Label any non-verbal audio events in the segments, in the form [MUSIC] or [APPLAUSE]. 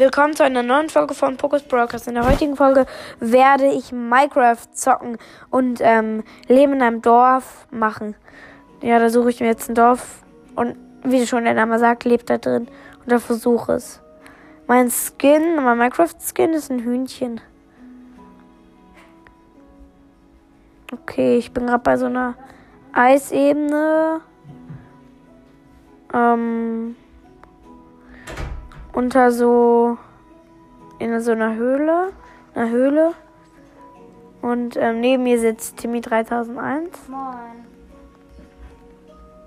willkommen zu einer neuen Folge von Pokus Brokers. In der heutigen Folge werde ich Minecraft zocken und ähm, Leben in einem Dorf machen. Ja, da suche ich mir jetzt ein Dorf und wie schon der Name sagt, lebt da drin und da versuche es. Mein Skin, mein Minecraft-Skin ist ein Hühnchen. Okay, ich bin gerade bei so einer Eisebene. Ähm, unter so in so einer Höhle, einer Höhle. Und ähm, neben mir sitzt Timmy 3001. Moin.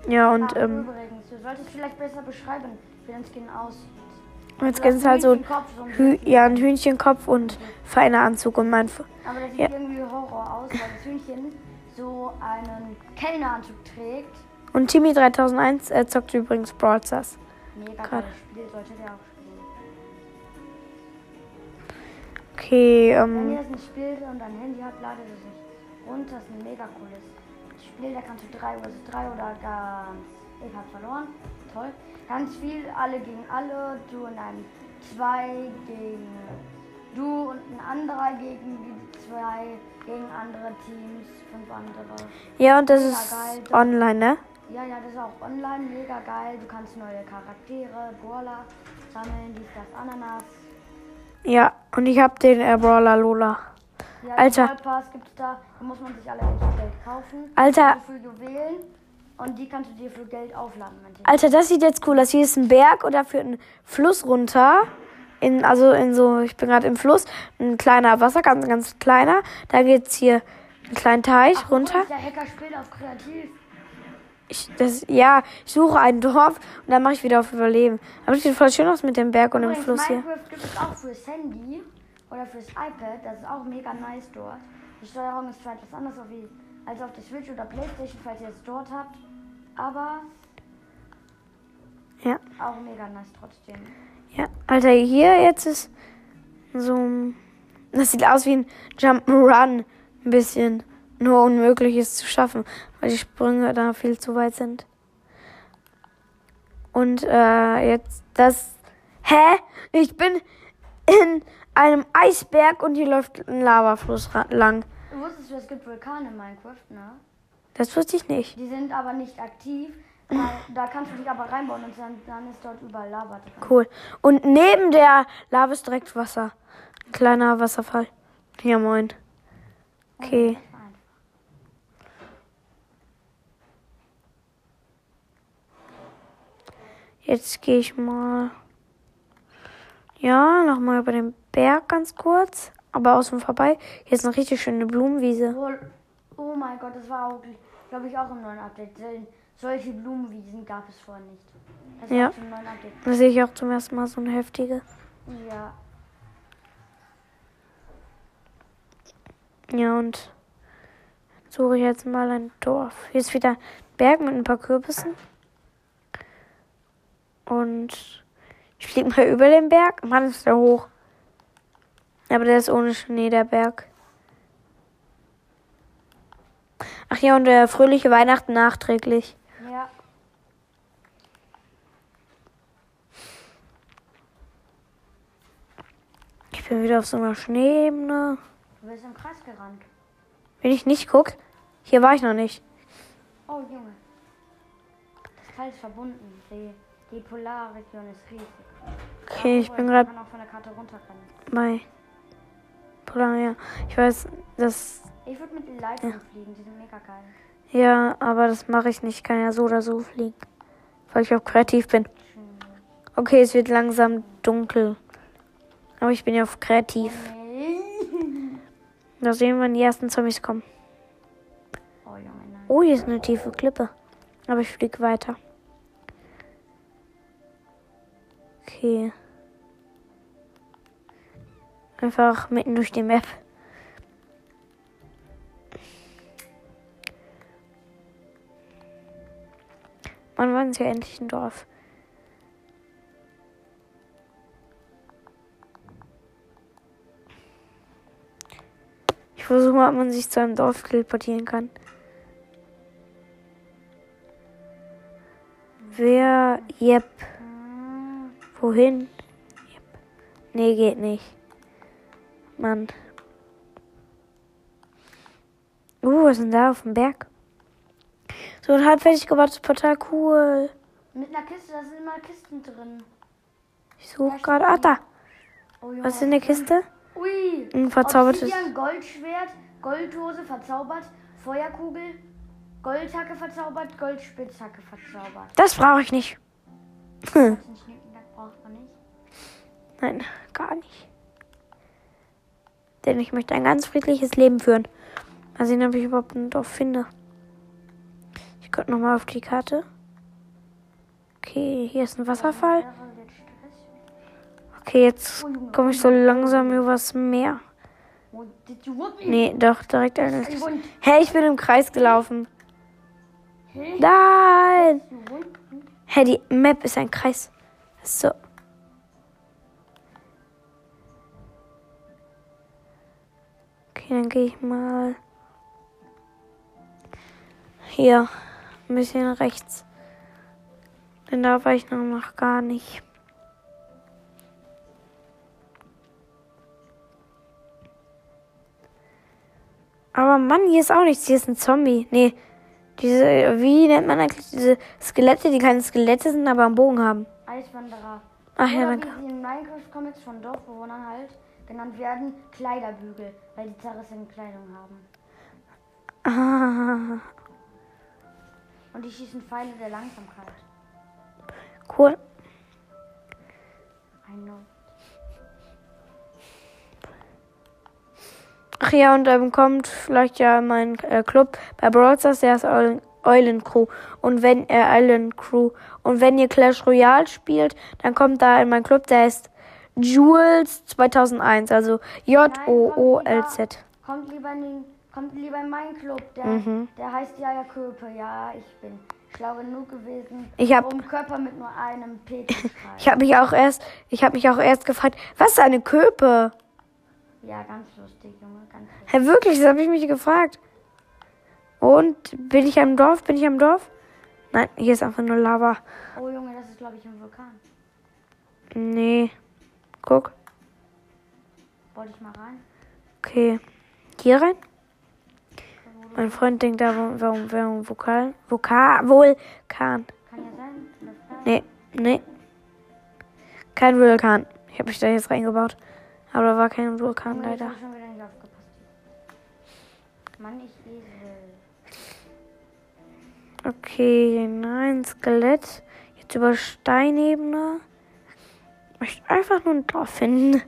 Ja, und ah, ähm, übrigens, du solltest vielleicht besser beschreiben, wie dein Skin aussieht. jetzt gibt hast es halt so so ein ja, ein Hühnchenkopf und feiner Anzug und mein. F Aber das sieht Ja. irgendwie Horror aus, weil das Hühnchen so einen Kellneranzug trägt. Und Timmy 3001 äh, zockt übrigens Brawl Stars. Mega geiles Spiel, sollte der auch spielen. Okay, Wenn ihr ähm, das nicht spielt und ein Handy habt, ladet es nicht runter. Das ist ein mega cooles Spiel. Da kannst du 3 vs 3 oder ganz. Ich hab verloren. Toll. Ganz viel, alle gegen alle. Du in einem 2 gegen. Du und ein anderer gegen die zwei, gegen andere Teams, fünf andere. ja, und das Ja, ist geil. online, ne? Ja, ja, das ist auch online mega geil. Du kannst neue Charaktere, Brawler sammeln, dies, das, Ananas. Ja, und ich hab den äh, Brawler Lola. Ja, Alter. Pass gibt's da. Da muss man sich Geld kaufen. Alter. Für Juwelen. Und die kannst du dir für Geld aufladen. Alter, das sieht jetzt cool aus. Hier ist ein Berg und da führt ein Fluss runter. In, also in so, ich bin gerade im Fluss, ein kleiner Wasser, ganz, ganz kleiner. Da geht's hier einen kleinen Teich Ach, runter. Der Hacker spielt auf kreativ. Ich, das, ja, ich suche ein Dorf und dann mache ich wieder auf Überleben. Aber das sieht voll schön aus mit dem Berg und dem Fluss hier. Minecraft gibt es auch fürs Handy oder fürs iPad. Das ist auch mega nice dort. Die Steuerung ist zwar etwas anders als auf der Switch oder Playstation, falls ihr es dort habt. Aber Ja, auch mega nice trotzdem. ja. Alter, hier jetzt ist so ein, das sieht aus wie ein Jump'n'Run. Ein bisschen. Nur unmöglich ist zu schaffen, weil die Sprünge da viel zu weit sind. Und äh, jetzt das. Hä? Ich bin in einem Eisberg und hier läuft ein Lavafluss lang. Du wusstest, du, es gibt Vulkane in Minecraft, ne? Das wusste ich nicht. Die sind aber nicht aktiv. Da kannst du dich aber reinbauen und dann, dann ist dort überall Lava drin. Cool. Und neben der Lava ist direkt Wasser. Ein kleiner Wasserfall. Ja, moin. Okay. Das war einfach. Jetzt gehe ich mal. Ja, nochmal über den Berg ganz kurz. Aber außen vorbei. Hier ist eine richtig schöne Blumenwiese. Oh, oh mein Gott, das war auch, glaube ich, auch im neuen Update. Solche Blumenwiesen gab es vorher nicht. Das Ja. neuen Update. Da sehe ich auch zum ersten Mal so eine heftige. Ja. Ja, und suche ich jetzt mal ein Dorf. Hier ist wieder ein Berg mit ein paar Kürbissen. Und ich fliege mal über den Berg. Mann, ist der hoch. Aber der ist ohne Schnee, der Berg. Ach ja, und der fröhliche Weihnachten nachträglich. Ja. Ich bin wieder auf so einer Schneebene. Du bist im Kreis gerannt. Wenn ich nicht guck, hier war ich noch nicht. Oh, Junge. Das Teil ist verbunden. Die, die Polarregion ist riesig. Okay, ich bin man gerade kann auch von der Karte runterrennen. bei Polar, Ich weiß, das Ich würde mit den Leitungen fliegen. Die sind mega geil. Ja, aber das mache ich nicht. Ich kann ja so oder so fliegen. Weil ich auch kreativ bin. Okay, es wird langsam dunkel. Aber ich bin ja auf kreativ. [LAUGHS] Da sehen wir, wenn die ersten Zombies kommen. Oh. Oh, hier ist eine tiefe Klippe. Aber ich fliege weiter. Okay. Einfach mitten durch die Map. Wann waren sie endlich ein Dorf? Ich versuche mal, ob man sich zu einem Dorf teleportieren kann. Wer? Yep. Wohin? Nee, geht nicht. Mann. Uh, was ist denn da auf dem Berg? So ein halb fertig gebautes Portal, cool. Mit einer Kiste, da sind immer Kisten drin. Ich suche gerade. Ah, da. Oh, Junge. Was ist in der Kiste? Ui. Ein verzaubertes. Obsidian, Goldschwert, Golddose verzaubert, Feuerkugel, Goldhacke verzaubert, Goldspitzhacke verzaubert. Das brauche ich nicht. Hm. Braucht man nicht. Nein, gar nicht. Denn ich möchte ein ganz friedliches Leben führen. Mal sehen, ob ich überhaupt ein Dorf finde. Ich gucke nochmal auf die Karte. Okay, hier ist ein Wasserfall. Okay, jetzt komme ich so langsam übers Meer. Oh? Nee, doch, direkt eine. You want, Hey, ich bin im Kreis gelaufen. Hä? Nein! me? Hey, die Map ist ein Kreis. So. Okay, dann gehe ich mal hier ein bisschen rechts. Denn da war ich noch, noch gar nicht. Aber Mann, hier ist auch nichts. Hier ist ein Zombie. Nee. Diese, wie nennt man eigentlich diese Skelette, die keine Skelette sind, aber einen Bogen haben? Eiswanderer. Ach ja, Oder danke. wie sie in Minecraft-Comics von Dorfbewohnern halt genannt werden, Kleiderbügel, weil die zerrissene Kleidung haben. Ah, Und die schießen Pfeile der Langsamkeit. cool. I know. Ach ja, und dann kommt vielleicht ja mein äh, Club bei Brawl Stars, der ist Eulen, Eulen Crew. Und wenn er Island Crew. Und wenn ihr Clash Royale spielt, dann kommt da in mein Club, der heißt Jules 2001, also J-O-O-L-Z. Kommt lieber in den, kommt lieber in meinen Club. Der, Mhm. der heißt Jaja Köpe. Ja, ich bin schlau genug gewesen, Ich hab- um Körper mit nur einem P zu [LAUGHS] schreiben. Ich habe mich auch erst, ich habe mich auch erst gefragt, was ist eine Köpe? ja, ganz lustig, Junge, ganz lustig. Hä, wirklich, das habe ich mich gefragt. Und bin ich am Dorf? Bin ich am Dorf? Nein, hier ist einfach nur Lava. Oh Junge, das ist glaube ich ein Vulkan. Nee. Guck. Wollte ich mal rein? Okay. Hier rein? Mein Freund denkt da, warum wäre ein Vokal? Vokal? Vulkan. Kann ja sein. Nee, nee. Kein Vulkan. Ich habe mich da jetzt reingebaut. Aber da war kein Vulkan leider. ich schon wieder nicht aufgepasst. Mann, ich Esel. Okay, nein, Skelett. Jetzt über Steinebene. Ich möchte einfach nur ein Dorf finden.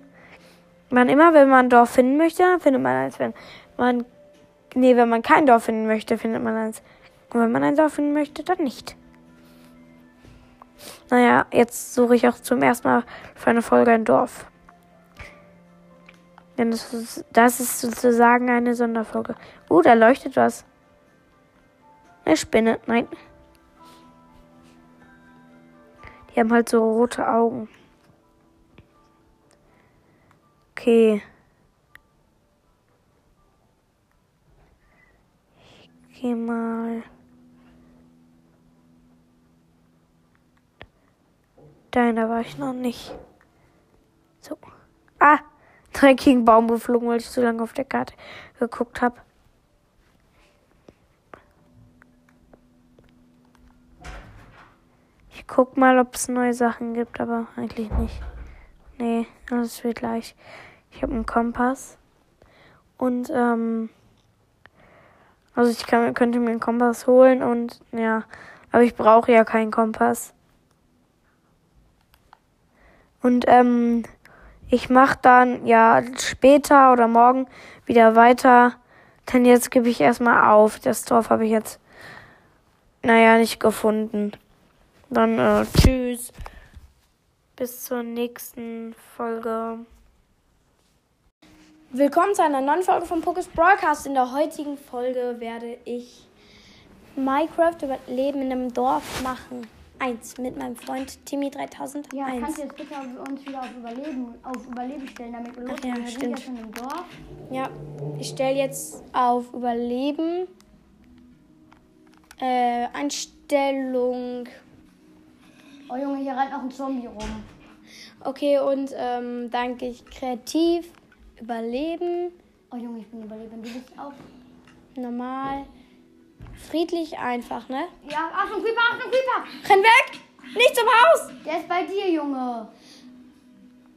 Man immer, wenn man ein Dorf finden möchte, findet man eins. Wenn man, nee, wenn man kein Dorf finden möchte, findet man eins. Und wenn man ein Dorf finden möchte, dann nicht. Naja, jetzt suche ich auch zum ersten Mal für eine Folge ein Dorf. Denn das ist, das ist sozusagen eine Sonderfolge. Uh, da leuchtet was. Eine Spinne, nein. Die haben halt so rote Augen. Okay. Ich geh mal. Nein, da war ich noch nicht. So. Ah, [LAUGHS] einen Baum geflogen, weil ich so lange auf der Karte geguckt habe. Guck mal, ob es neue Sachen gibt, aber eigentlich nicht. Nee, alles wird gleich. Ich habe einen Kompass. Und, ähm. Also ich kann, könnte mir einen Kompass holen und ja. Aber ich brauche ja keinen Kompass. Und, ähm. Ich mache dann ja später oder morgen wieder weiter. Denn jetzt gebe ich erstmal auf. Das Dorf habe ich jetzt, naja, nicht gefunden. Dann äh, tschüss. Bis zur nächsten Folge. Willkommen zu einer neuen Folge vom Pokus Broadcast. In der heutigen Folge werde ich Minecraft Überleben in einem Dorf machen. Eins mit meinem Freund Timmy 3001. Ja, kannst du jetzt bitte uns wieder auf Überleben, auf Überleben stellen, damit wir Ach losgehen? ja, wir sind stimmt. ja schon im Dorf. Ja, ich stelle jetzt auf Überleben. Äh, Einstellung. Oh Junge, hier rennt noch ein Zombie rum. Okay, und ähm, danke ich kreativ, überleben, Oh Junge, ich bin überleben. Du bist auch. normal, friedlich einfach, ne? Ja, Achtung, Creeper, Achtung, Creeper! Renn weg! Nicht zum Haus! Der ist bei dir, Junge.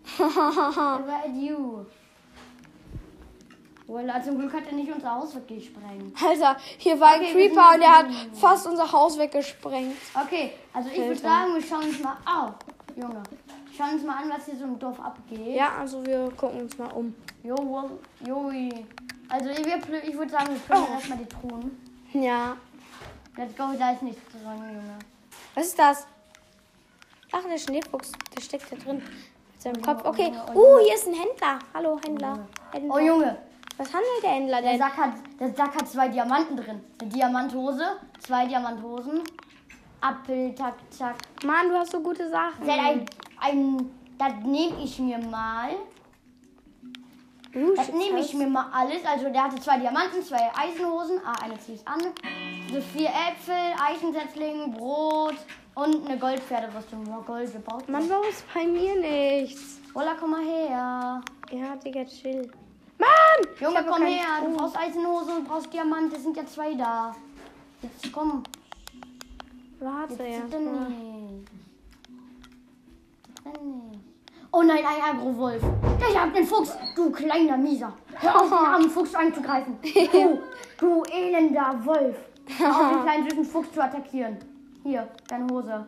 [LAUGHS] War at you. Voilà, zum Glück hat er nicht unser Haus weggesprengt. Alter, hier war ein Okay, wir Creeper und der hat fast unser Haus weggesprengt. Okay, also ich würde sagen, wir schauen uns mal. Au, Junge. Schauen uns mal an, was hier so im Dorf abgeht. Ja, also wir gucken uns mal um. Jo, Joi. Also ich, würde sagen, wir plündern erstmal die Truhen. Ja. Let's go, da ist nichts drin, Junge. Was ist das? Ach, der Schneefuchs, der steckt da drin. Mit seinem Kopf. Okay. Oh, Uh, hier ist ein Händler. Hallo, Händler. Händler. Oh Junge, Was handelt der Händler der denn? Sack, hat, der Sack hat zwei Diamanten drin. Eine Diamanthose, zwei Diamanthosen. Apfel, tak, tak. Mann, du hast so gute Sachen. Der hat ein, ein, das nehme ich mir mal. Uh, Das nehme ich mir mal alles. Also der hatte zwei Diamanten, zwei Eisenhosen. Ah, eine ziehe ich an. So vier Äpfel, Eichensetzling, Brot und eine Goldpferderüstung. Ja, Gold gebaut. Mann, warum ist bei mir nichts? Roller, komm mal her. Ja, Digga, chill. Mann! Junge, komm her. Du brauchst Eisenhose und brauchst Diamant. Es sind ja zwei da. Jetzt komm. Warte Jetzt ja. nicht. Oh nein, ein Agro-Wolf. Ich hab den Fuchs. Du kleiner Mieser. Hör auf, den [LAUGHS] armen Fuchs anzugreifen. Du, du elender Wolf. Hör auf, den kleinen süßen Fuchs zu attackieren. Hier, deine Hose.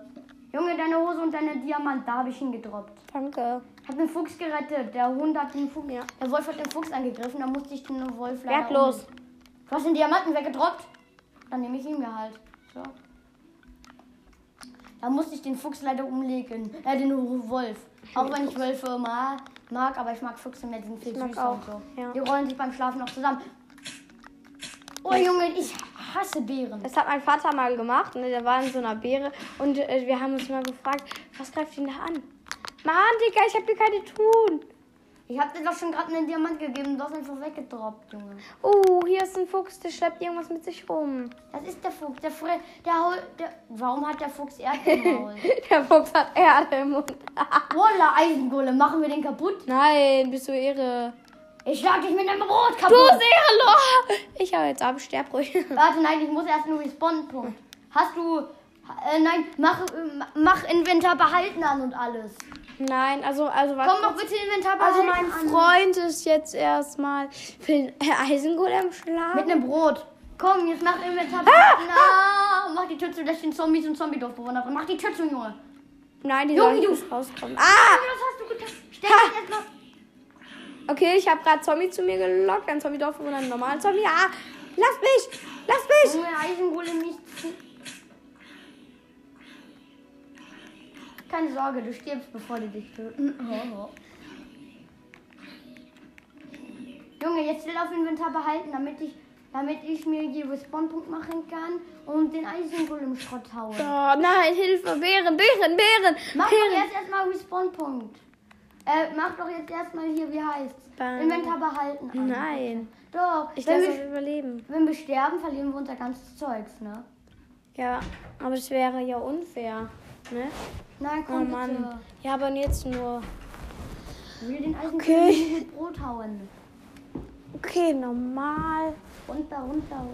Junge, deine Hose und deine Diamant, da habe ich ihn gedroppt. Danke. Hab den Fuchs gerettet. Der Hund hat den Fuchs. Ja. Der Wolf hat den Fuchs angegriffen. Da musste ich den Wolf leider. Wertlos. umlegen. Du hast den Diamanten weggedroppt. Dann nehme ich ihn mir halt. So. Da musste ich den Fuchs leider umlegen. Äh, den Wolf. Auch wenn ich Wölfe ma mag, aber ich mag Füchse mehr, die sind viel mag süßer auch, und so. ja. Die rollen sich beim Schlafen noch zusammen. Oh Junge, ich hasse Beeren. Das hat mein Vater mal gemacht. Ne? Der war in so einer Beere und äh, wir haben uns mal gefragt, was greift ihn da an? Mann, Digga, ich hab dir keine tun. Ich hab dir doch schon gerade einen Diamant gegeben. Du hast einfach weggedroppt, Junge. Oh, hier ist ein Fuchs, der schleppt irgendwas mit sich rum. Das ist der Fuchs. Der, Fre der, der Warum hat der Fuchs Erde im [LAUGHS] Maul? Der Fuchs hat Erde im Mund. [LAUGHS] Wolla, Eisengolem, machen wir den kaputt? Nein, bist du irre. Ich schlag dich mit einem Brot Du kaputt. bist irre, Ich hau jetzt ab, sterb ruhig. [LAUGHS] Warte, nein, ich muss erst einen Respawn-Punkt. Hast du. Äh, nein, mach, äh, mach Inventar behalten an und alles. Nein, also, also was? Komm, mach bitte Inventar Also mein. Freund ist jetzt erstmal für den Eisengolem schlagen. Mit einem Brot. Komm, jetzt mach Inventar. Ah, mach die Tür zu, da stehen Zombies und Zombie-Dorfbewohner. Mach die Tür zu, Junge. Nein, die Junge, sollen nicht rauskommen. Ah! Was hast du getan? Stell dich jetzt mal. Okay, ich habe gerade Zombie zu mir gelockt, ein Zombie-Dorfbewohner, ein normaler Zombie. Ah! Lass mich! Lass mich! Junge, Eisengolem nicht. Keine Sorge, du stirbst, bevor die dich töten. Oh, oh. Junge, jetzt still auf Inventar behalten, damit ich, damit ich mir die Respawn-Punkt machen kann und den Eisengolem Schrott haue. Oh nein, Hilfe! Bären, Bären, Bären! Mach doch Bären! jetzt erstmal Respawn-Punkt. Äh, mach doch jetzt erstmal hier, wie heißt's? Beim- Inventar behalten. an. Nein, Doch, ich lasse wir, es überleben. wenn wir sterben, verlieren wir unser ganzes Zeugs, ne? Ja, aber das wäre ja unfair. Ne? Nein, Oh komm Mann. bitte. Ja, aber jetzt nur. Will den Eisengolem Okay. mit Brot hauen. Okay, normal. Runter, runter.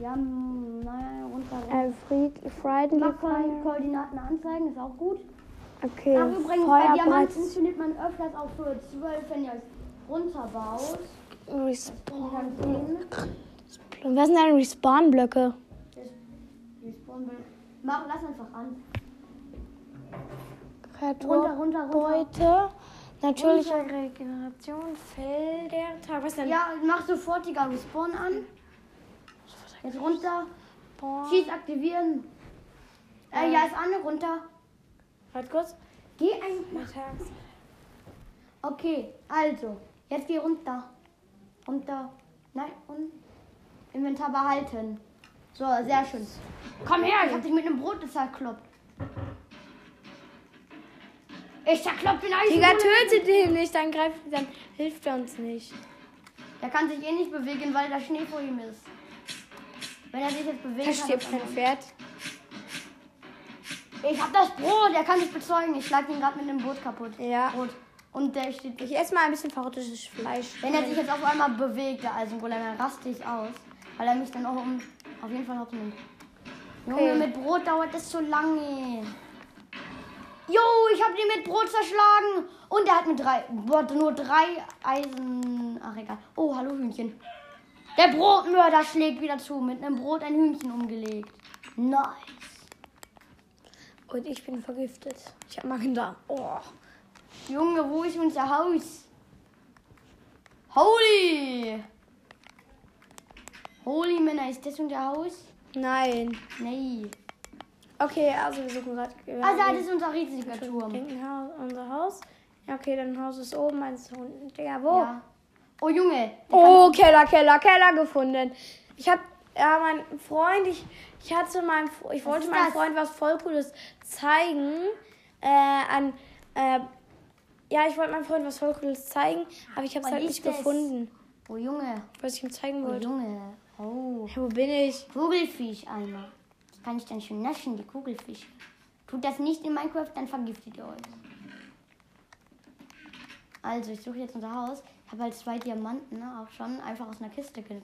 Ja, nein, runter, runter. Äh, Fried, Friendly Mach. Koordinaten anzeigen, ist auch gut. Okay, Ach, übrigens, bei. Diamanten findet man öfters auch für 12, wenn ihr es runterbaut. Respawn. Was sind denn Respawn-Blöcke? Das Respawn will- Mach, lass einfach an. Runter, runter, runter. Beute. Natürliche Regeneration, Felder, Tag. Was denn? Ja, mach sofortiger Respawn an. Jetzt runter. Schieß aktivieren. Äh, ja, ist an, runter. Warte kurz. Geh einfach. Okay, also, jetzt geh runter. Runter. Nein, und Inventar behalten. So, sehr schön. Komm her, ich hab dich mit einem Brot zerkloppt. Ich zerklopp den Eisen. Digga, tötet den nicht, dann greift, dann hilft er uns nicht. Der kann sich eh nicht bewegen, weil da Schnee vor ihm ist. Wenn er sich jetzt bewegt, Da stirbt kein Pferd. Ich hab das Brot, er kann nicht bezeugen. Ich schlag ihn gerade mit dem Brot kaputt. Ja. Brot. Und der steht. Ich esse mal ein bisschen verrottetes Fleisch. Wenn er sich jetzt auf einmal bewegt, der Eisengolem, dann raste ich aus. Weil er mich dann auch um, auf jeden Fall nimmt. Junge, Okay. mit Brot dauert das so lange. Jo, ich hab den mit Brot zerschlagen. Und er hat mit drei, nur drei Eisen. Ach, egal. Oh, hallo Hühnchen. Der Brotmörder schlägt wieder zu. Mit einem Brot ein Hühnchen umgelegt. Nice. Und ich bin vergiftet. Ich habe Magen-Darm. Oh. Junge, wo ist unser Haus? Holy! Holy Männer, ist das unser Haus? Nein. Nee. Okay, also wir suchen gerade. Ah, da das ist unser riesiger Turm. Haus, unser Haus. Ja, okay, dein Haus ist oben, meins ist unten. Digga, wo? Ja. Oh Junge. Oh, Keller, Keller, Keller gefunden. Ich hab, ja, mein Freund, ich, ich hatte meinem, ich wollte meinem das? Freund was voll Cooles zeigen. Äh, an, äh, ja, ich wollte meinem Freund was voll Cooles zeigen, aber ich hab's Was halt nicht das? gefunden, Oh Junge. was ich ihm zeigen Oh wollte. Junge. Oh. Hey, wo bin ich? Kugelfisch-Eimer. Das kann ich dann schon naschen, die Kugelfische. Tut das nicht in Minecraft, dann vergiftet ihr euch. Also, ich suche jetzt unser Haus. Ich habe halt zwei Diamanten, ne, auch schon einfach aus einer Kiste ge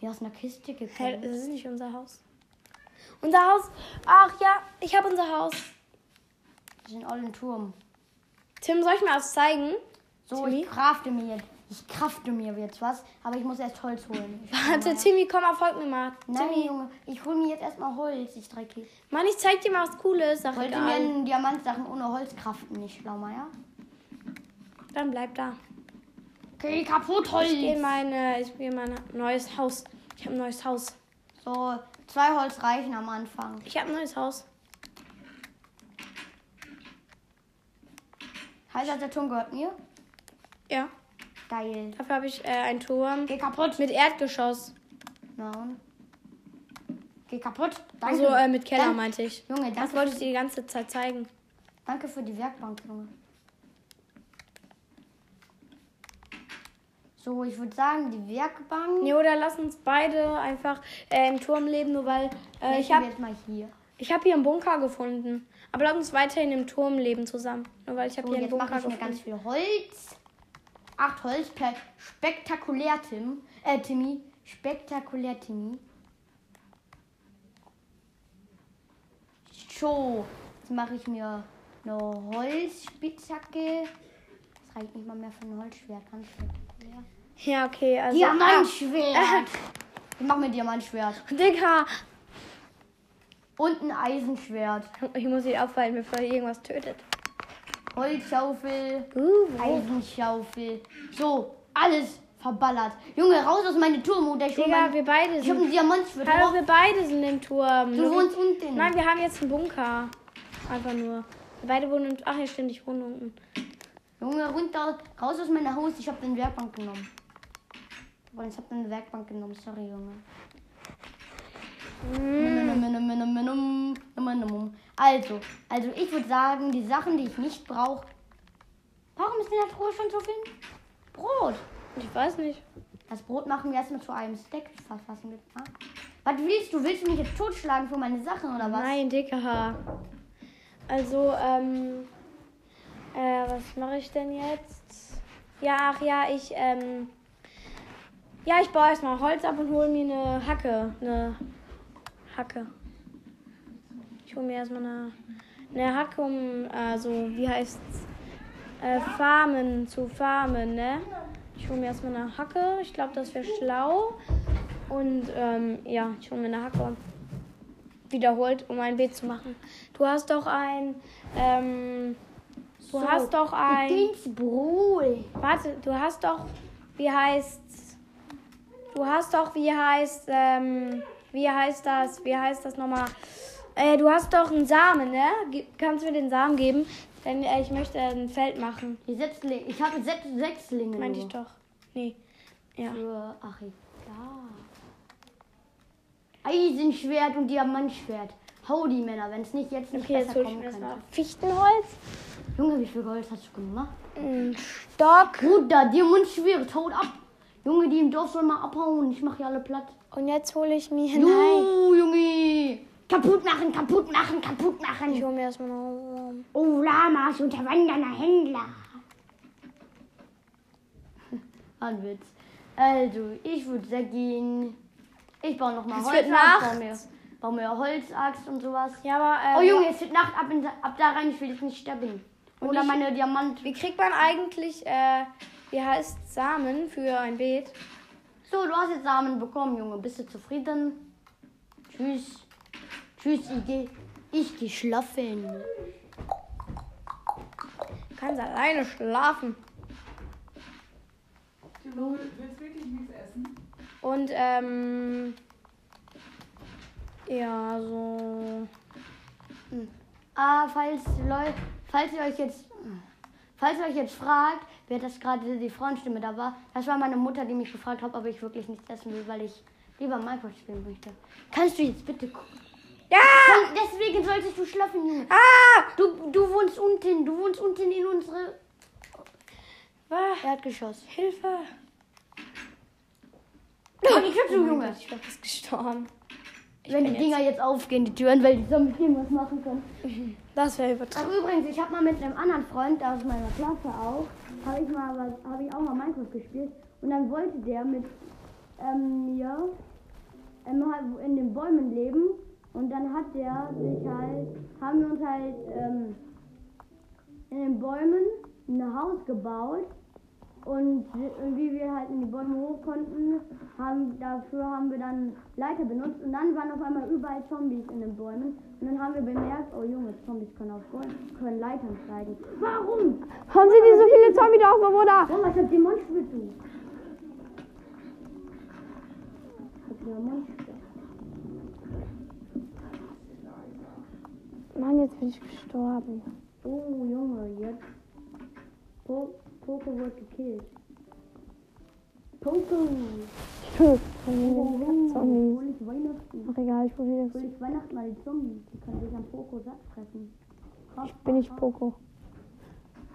wie aus einer Kiste Hä, gekommen. das ist nicht unser Haus. Unser Haus. Ach ja, ich habe unser Haus. Wir sind alle im Turm. Tim, soll ich mir was zeigen? So, Timmy? ich krafte mir jetzt. Ich krafte mir jetzt was, aber ich muss erst Holz holen. Warte, Timmy, komm mal, folg mir mal. Nein, Timmy, Junge, ich hole mir jetzt erstmal Holz, ich Drecki. Mann, ich zeig dir mal was Cooles. Sag Wollte mir einen Diamantsachen ohne Holz kraften, nicht Schlaumeier? Dann bleib da. Okay, kaputt Holz. Ich in meine, ich in mein neues Haus. Ich habe ein neues Haus. So, zwei Holz reichen am Anfang. Ich habe ein neues Haus. Heißt das, der Turm gehört mir? Ja. Geil. Dafür habe ich äh, einen Turm Geh kaputt. mit Erdgeschoss. Und? Geh kaputt. Danke. Also äh, mit Keller Dank- meinte ich. Junge, Das danke, wollte ich dir die ganze Zeit zeigen. danke für die Werkbank, Junge. So, ich würde sagen, die Werkbank. Nee, oder lass uns beide einfach äh, im Turm leben, nur weil äh, ich habe jetzt mal hier. ich hab hier einen Bunker gefunden. Aber lass uns weiterhin im Turm leben zusammen. Nur weil ich habe So, hier einen Bunker ich mir gefunden. ganz viel Holz. Acht Holz per spektakulär, Tim. Äh, Timmy. Spektakulär, Timmy. So, jetzt mache ich mir eine Holzspitzhacke. Das reicht nicht mal mehr für ein Holzschwert. Ganz spektakulär. Ja, okay. Also, Diamantschwert. [LAUGHS] Ich mache mir Diamantschwert. Digga. Und ein Eisenschwert. Ich muss nicht auffallen, bevor hier irgendwas tötet. Holzschaufel. Uh, Eisenschaufel. So, alles verballert. Junge, raus aus meinem Turm und ich Digga, mein- wir beide Ich hab sind. ein Diamantschwert. Hallo, wir beide sind im Turm. Du Nur- wohnst unten. Nein, wir haben jetzt einen Bunker. Einfach nur. Wir beide wohnen im. Ach ja, stimmt, ich wohne unten. Junge, runter, raus aus meinem Haus. Ich hab den Werkbank genommen. Aber ich hab den Werkbank genommen. Sorry, Junge. Also, also ich würde sagen, die Sachen, die ich nicht brauche. Warum ist in der Truhe schon so viel Brot? Ich weiß nicht. Das Brot machen wir erstmal zu einem Steak verfassen. Ah. Was willst du? Willst du mich jetzt totschlagen für meine Sachen oder was? Nein, Dicker. Also, ähm. Äh, was mache ich denn jetzt? Ja, ach ja, ich, ähm. Ja, ich baue erstmal Holz ab und hole mir eine Hacke. Eine Hacke. Ich hole mir erstmal eine, eine Hacke, um, also, wie heißt's? Äh, Farmen, zu farmen, ne? Ich hole mir erstmal eine Hacke. Ich glaube, das wäre schlau. Und, ähm, ja, ich hole mir eine Hacke wiederholt, um ein Beet zu machen. Du hast doch ein, ähm, du So, hast doch ein, Dingsbrot. warte, du hast doch, wie heißt, du hast doch, wie heißt, ähm, wie heißt das, wie heißt das nochmal? Äh, du hast doch einen Samen, ne? Kannst du mir den Samen geben? Denn äh, ich möchte ein Feld machen. Die Setzlinge. Ich habe sechs Sechslinge. Meinte ich doch. Nee. Ja. Für, ach, ja. Eisenschwert und Diamantschwert. Hau die Männer, wenn es nicht jetzt nicht Okay, jetzt besser ich kommen mir könnte. Fichtenholz. Junge, wie viel Holz hast du gemacht? Ein Stock. Bruder, Diamantschwert, haut ab. Junge, die im Dorf sollen mal abhauen. Ich mache hier alle platt. Und jetzt hole ich mir, nein. Jo, Junge. Kaputt machen, kaputt machen, kaputt machen. Ich hole mir erstmal noch. Oh, Lamas, unterwandernder Händler. [LAUGHS] Ein Witz. Also, ich würde sagen, ich baue noch mal Es Holz. wird Nacht. Baue mir, baue mir Holzaxt und sowas. Ja, aber. Äh, Oh Junge, es wird Nacht, ab, in, ab da rein, ich will jetzt nicht sterben. Oder ich- meine Diamant. Wie kriegt man eigentlich, äh, wie heißt Samen für ein Beet? So, du hast jetzt Samen bekommen, Junge. Bist du zufrieden? Tschüss. Tschüss, ich geh, ich geh schlafen. Du kannst alleine schlafen. Du willst wirklich nichts essen? Und, ähm. Ja, so. Ah, falls, Leu falls ihr euch jetzt, falls ihr euch jetzt fragt, wer das gerade die Frauenstimme da war, das war meine Mutter, die mich gefragt hat, ob ich wirklich nichts essen will, weil ich lieber Minecraft spielen möchte. Kannst du jetzt bitte gucken? Ja! Komm, deswegen solltest du schlafen, Junge. Ah! Du, du wohnst unten, du wohnst unten in unsere Ah, Erdgeschoss. Hilfe! Oh, die Tür zu, Oh Junge. Gott, ich bin fast gestorben. Wenn die bin Dinger jetzt aufgehen, die Türen, weil die Zombies irgendwas machen können. Das wäre Ach übertrieben. übrigens, ich habe mal mit einem anderen Freund aus meiner Klasse auch, habe ich mal habe ich auch mal Minecraft gespielt. Und dann wollte der mit ähm, mir ähm, halt in den Bäumen leben. Und dann hat der sich halt, haben wir uns halt ähm, in den Bäumen ein Haus gebaut und wie wir halt in die Bäume hoch konnten, haben, dafür haben wir dann Leiter benutzt und dann waren auf einmal überall Zombies in den Bäumen und dann haben wir bemerkt, oh Junge, Zombies können auf Bäumen, können Leitern steigen. Warum? Haben sie dir so viele Zombie drauf, Bruder? Oh, ich hab den Mundspitz. Ich hab den Mundspitz. Mann, jetzt bin ich gestorben. Oh Junge, jetzt. Po Poco wird gekillt. Poco! Tschüss. Oh, oh, Zombies. hol ich Weihnachten. Ach egal, ich probiere Hol das. ich Weihnachten mal die Zombies. Die können sich am Poco satt fressen. Ich bin nicht Poco.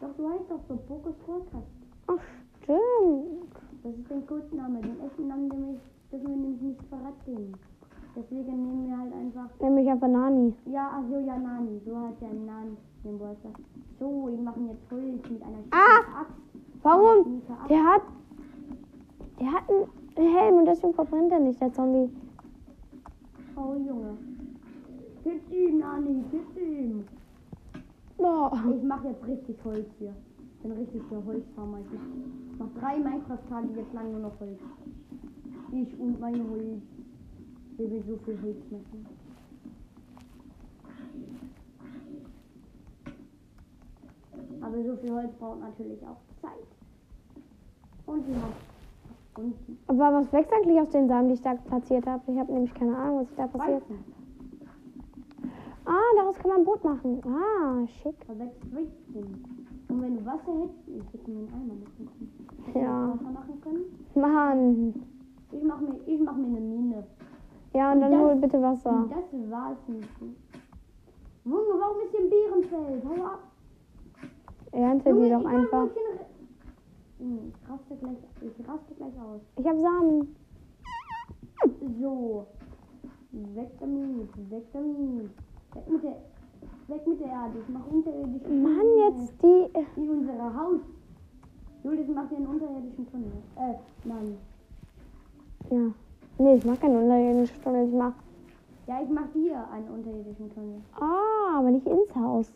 Doch, du heißt doch so Pocos Podcast. Ach, stimmt. Das ist dein Codename. Den echten Namen nämlich, dürfen wir nämlich nicht verraten. Deswegen nehmen wir halt einfach. Nämlich einfach Nani. Ja, ach so, ja, Nani. So heißt ja Nani. Den Bolster. So, wir machen jetzt Holz mit einer Ah! Warum? Der hat. Der hat einen Helm und deswegen verbrennt er nicht, der Zombie. Oh, Junge. Gib ihm, Nani, gib ihm. Boah. Ich mache jetzt richtig Holz hier. Ich bin richtig der Holzfarmer. Ich mach drei Minecraft-Tage jetzt lang nur noch Holz. Ich und mein Holz. Wir will so viel Holz machen. Aber so viel Holz braucht natürlich auch Zeit. Und. Und sie Aber was wächst eigentlich aus den Samen, die ich da platziert habe? Ich habe nämlich keine Ahnung, was da passiert. Ah, daraus kann man ein Boot machen. Ah, schick. Da wächst Weizen. Und wenn du Wasser hättest, ich hätte mir einen Eimer machen können. Ja. Wasser machen können? Mann. Ich mach mir, ich mach mir eine Mine. Ja, und dann Das- hol bitte Wasser. Und das war's nicht. Junge, warum ist hier ein Bärenfeld? Hau ab. Ernte die doch einfach. In- Junge, ich raste gleich, ich raste gleich aus. Ich habe Samen. So. Weg damit, weg damit. Weg mit der, weg mit der Erde. Ich mach unterirdische Mann, Tunnel. jetzt die. Wie unser Haus. Julius macht hier einen unterirdischen Tunnel. Äh, nein. Ja. Nee, ich mach keinen unterirdischen Tunnel. Ich mach. Ja, ich mach hier einen unterirdischen Tunnel. Ah, aber nicht ins Haus.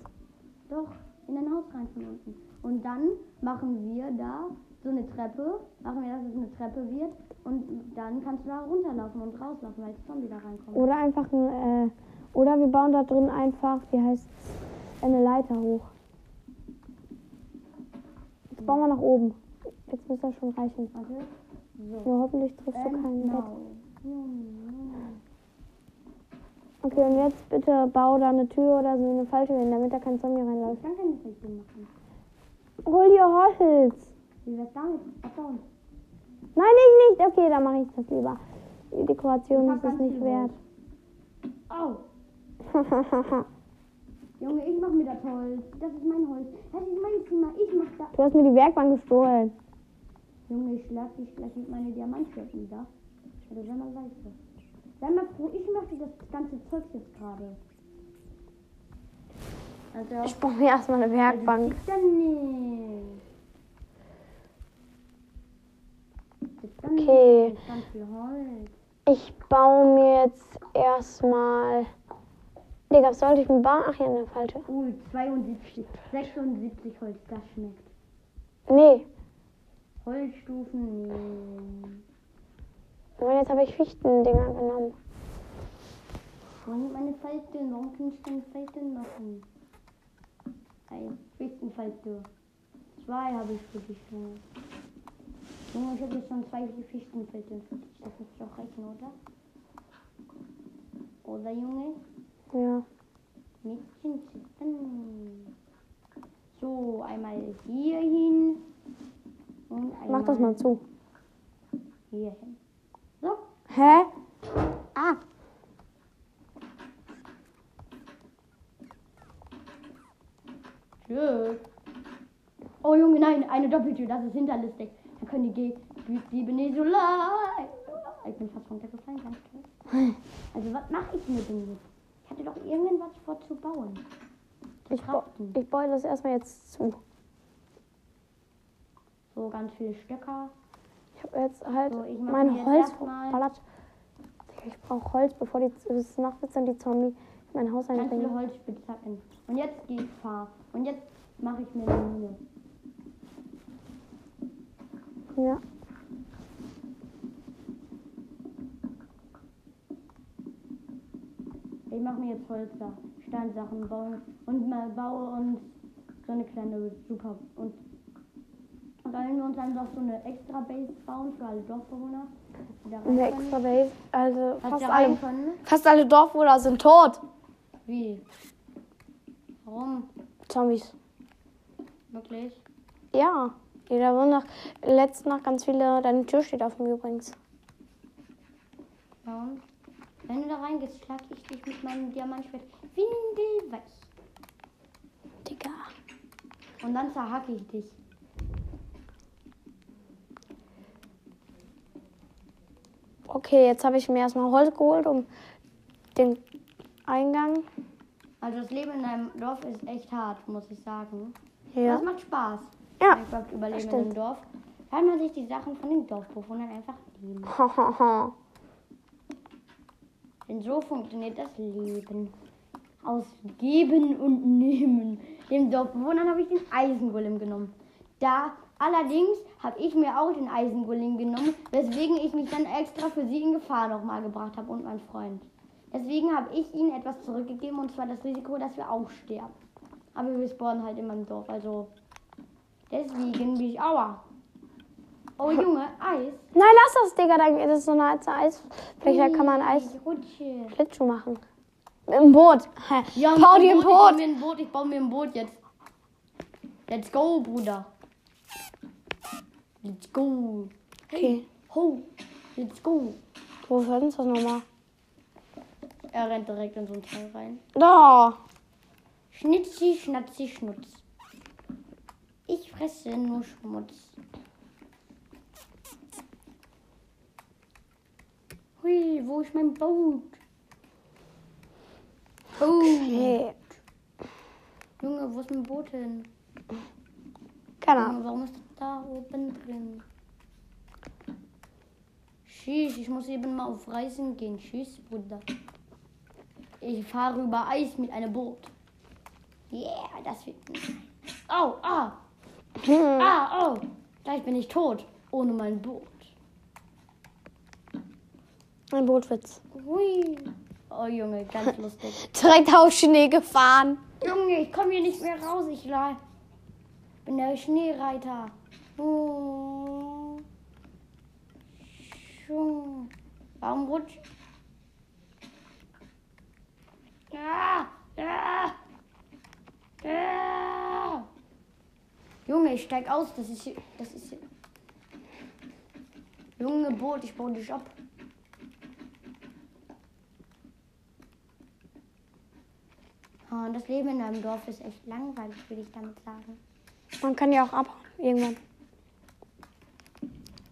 Doch, in ein Haus rein von unten. Und dann machen wir da so eine Treppe, machen wir, dass es eine Treppe wird. Und dann kannst du da runterlaufen und rauslaufen, weil das Zombie da reinkommt. Oder einfach ein. Äh, oder wir bauen da drin einfach, wie heißt eine Leiter hoch. Jetzt bauen wir nach oben. Jetzt muss das schon reichen. Warte. So. Nur hoffentlich triffst du And keinen Bett. now. Junge. Okay, und jetzt bitte bau da eine Tür oder so eine falsche hin, damit da kein Zombie reinläuft. Ich kann keine Richtung machen. Hol dir Holz. Wie wär's damit? Abbauen. Nein, ich nicht. Okay, dann mache ich das lieber. Die Dekoration ist es nicht wert. Au. [LAUGHS] Junge, ich mach mir das Holz. Das ist mein Holz. Das ist mein Zimmer. Ich mach da. du hast mir die Werkbank gestohlen. Junge, ich lass dich gleich mit meinen Diamantschwerten da. Oder wenn man weiß. Sei mal froh, ich möchte das ganze Zeug jetzt gerade. Also, Ich baue mir erstmal eine Werkbank. Nicht. Okay. Ich baue mir jetzt erstmal. Digga, was sollte ich denn bauen? Ach ja, eine falsche. Uh, 72, 76 Holz, das schmeckt. Nee. Holzstufen, nee. Jetzt habe ich Fichtendinger genommen. Sind meine Falten? Warum kann ich keine Falten machen? Ein Fichtenfalte. Zwei habe ich für dich schon. Junge, ich habe jetzt schon zwei Fichtenfalten für dich. Das muss doch reichen, oder? Oder, Junge? Ja. Mädchen zittern. So, einmal hier hin. Und einmal Mach das mal zu. hier hin. So, Hä? Ah. Glück. Oh Junge, nein, eine Doppeltür, das ist hinterlistig. Da können die Diebe nicht so leid. Ich bin fast runtergefallen, klar. Also was mache ich mir denn jetzt? Ich hatte doch irgendwas vor zu bauen. Zu Ich, ba craften. ich baue das erstmal jetzt zu. So ganz viele Stöcker. Ich habe jetzt halt So, mein Holz verballert. Ich brauche Holz, bevor die bis Nacht dann die Zombie mein Haus Ganz viele einbringen. Holzspitzhacken. Und jetzt gehe ich fahr. Und jetzt mache ich mir eine Mine. Ja. Ich mache mir jetzt Holzer, Steinsachen bauen und mal baue uns so eine kleine super und und dann wir uns einfach so eine extra Base bauen für alle Dorfbewohner. Eine extra Base. Also fast alle, fast alle Dorfbewohner sind tot. Wie? Warum? Zombies. Wirklich? Ja. Jeder wohnt nach. Letzte Nacht ganz viele. Deine Tür steht offen übrigens. Ja und? Wenn du da reingehst, schlag ich dich mit meinem Diamantschwert windelweich. Digga. Und dann zerhacke ich dich. Okay, jetzt habe ich mir erstmal Holz geholt, um den Eingang. Also das Leben in einem Dorf ist echt hart, muss ich sagen. Ja. Das macht Spaß. Ja, Minecraft überleben in einem Dorf. Weil man sich die Sachen von den Dorfbewohnern einfach nehmen. [LAUGHS] Denn so funktioniert das Leben. Aus Geben und Nehmen. Dem Dorfbewohnern habe ich den Eisengolem genommen. Da allerdings habe ich mir auch den Eisengolem genommen, weswegen ich mich dann extra für sie in Gefahr nochmal gebracht habe und mein Freund. Deswegen habe ich ihnen etwas zurückgegeben und zwar das Risiko, dass wir auch sterben. Aber wir spawnen halt in meinem Dorf, also deswegen bin ich aua. Oh Junge, Eis. Nein, lass das, Digga. Dann ist es so eine Eisfläche. Da kann man Eis Ich rutsche. Schlittschuh machen. Im Boot. Ja, Bau dir ein Ich baue Boot. mir ein Boot. Ich baue mir ein Boot jetzt. Let's go, Bruder. Let's go. Okay. Ho. Let's go. Wofür ist das nochmal? Er rennt direkt in so ein Teil rein. Da. Schnitzi, schnatzi, schnutz. Ich fresse nur Schmutz. Hui, wo ist mein Boot? Oh, Okay. Junge, wo ist mein Boot hin? Keine Ahnung. Warum ist das da oben drin? Tschüss, ich muss eben mal auf Reisen gehen. Tschüss, Bruder. Ich fahre über Eis mit einem Boot. Yeah, das wird. Au, ah, [LAUGHS] ah, oh. Gleich bin ich tot. Ohne mein Boot. Ein Bootwitz. Hui. Oh, Junge, ganz lustig. [LAUGHS] Direkt auf Schnee gefahren. Junge, ich komme hier nicht mehr raus. Ich bin der Schneereiter. Oh. Warum rutscht? Junge, ich steig aus. Das ist hier, das ist hier. Junge Boot, ich baue dich ab. Ah, das Leben in einem Dorf ist echt langweilig, würde ich damit sagen. Man kann ja auch abhauen. Irgendwann.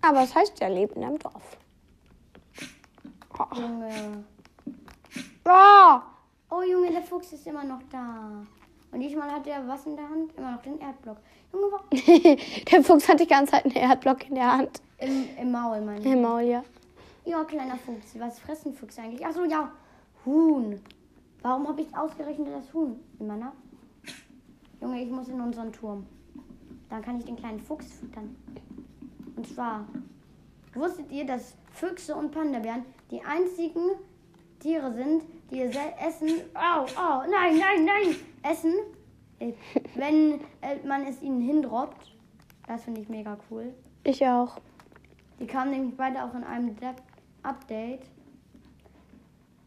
Aber es heißt ja Leben in einem Dorf. Junge. Oh! Oh Junge, der Fuchs ist immer noch da. Und diesmal hat er was in der Hand? Immer noch den Erdblock. Junge, wa- [LAUGHS] der Fuchs hat die ganze Zeit einen Erdblock in der Hand. im, im Maul, meine ich. Im Maul, ja. Ja, kleiner Fuchs. Was fressen Füchse eigentlich? Achso, ja. Huhn. Warum habe ich ausgerechnet das Huhn in meiner? Junge, ich muss in unseren Turm. Dann kann ich den kleinen Fuchs füttern. Und zwar, wusstet ihr, dass Füchse und Panda-Bären die einzigen Tiere sind, die essen. Au, au, nein, nein, nein! Essen, äh, wenn äh, man es ihnen hindroppt. Das finde ich mega cool. Ich auch. Die kamen nämlich beide auch in einem De Update.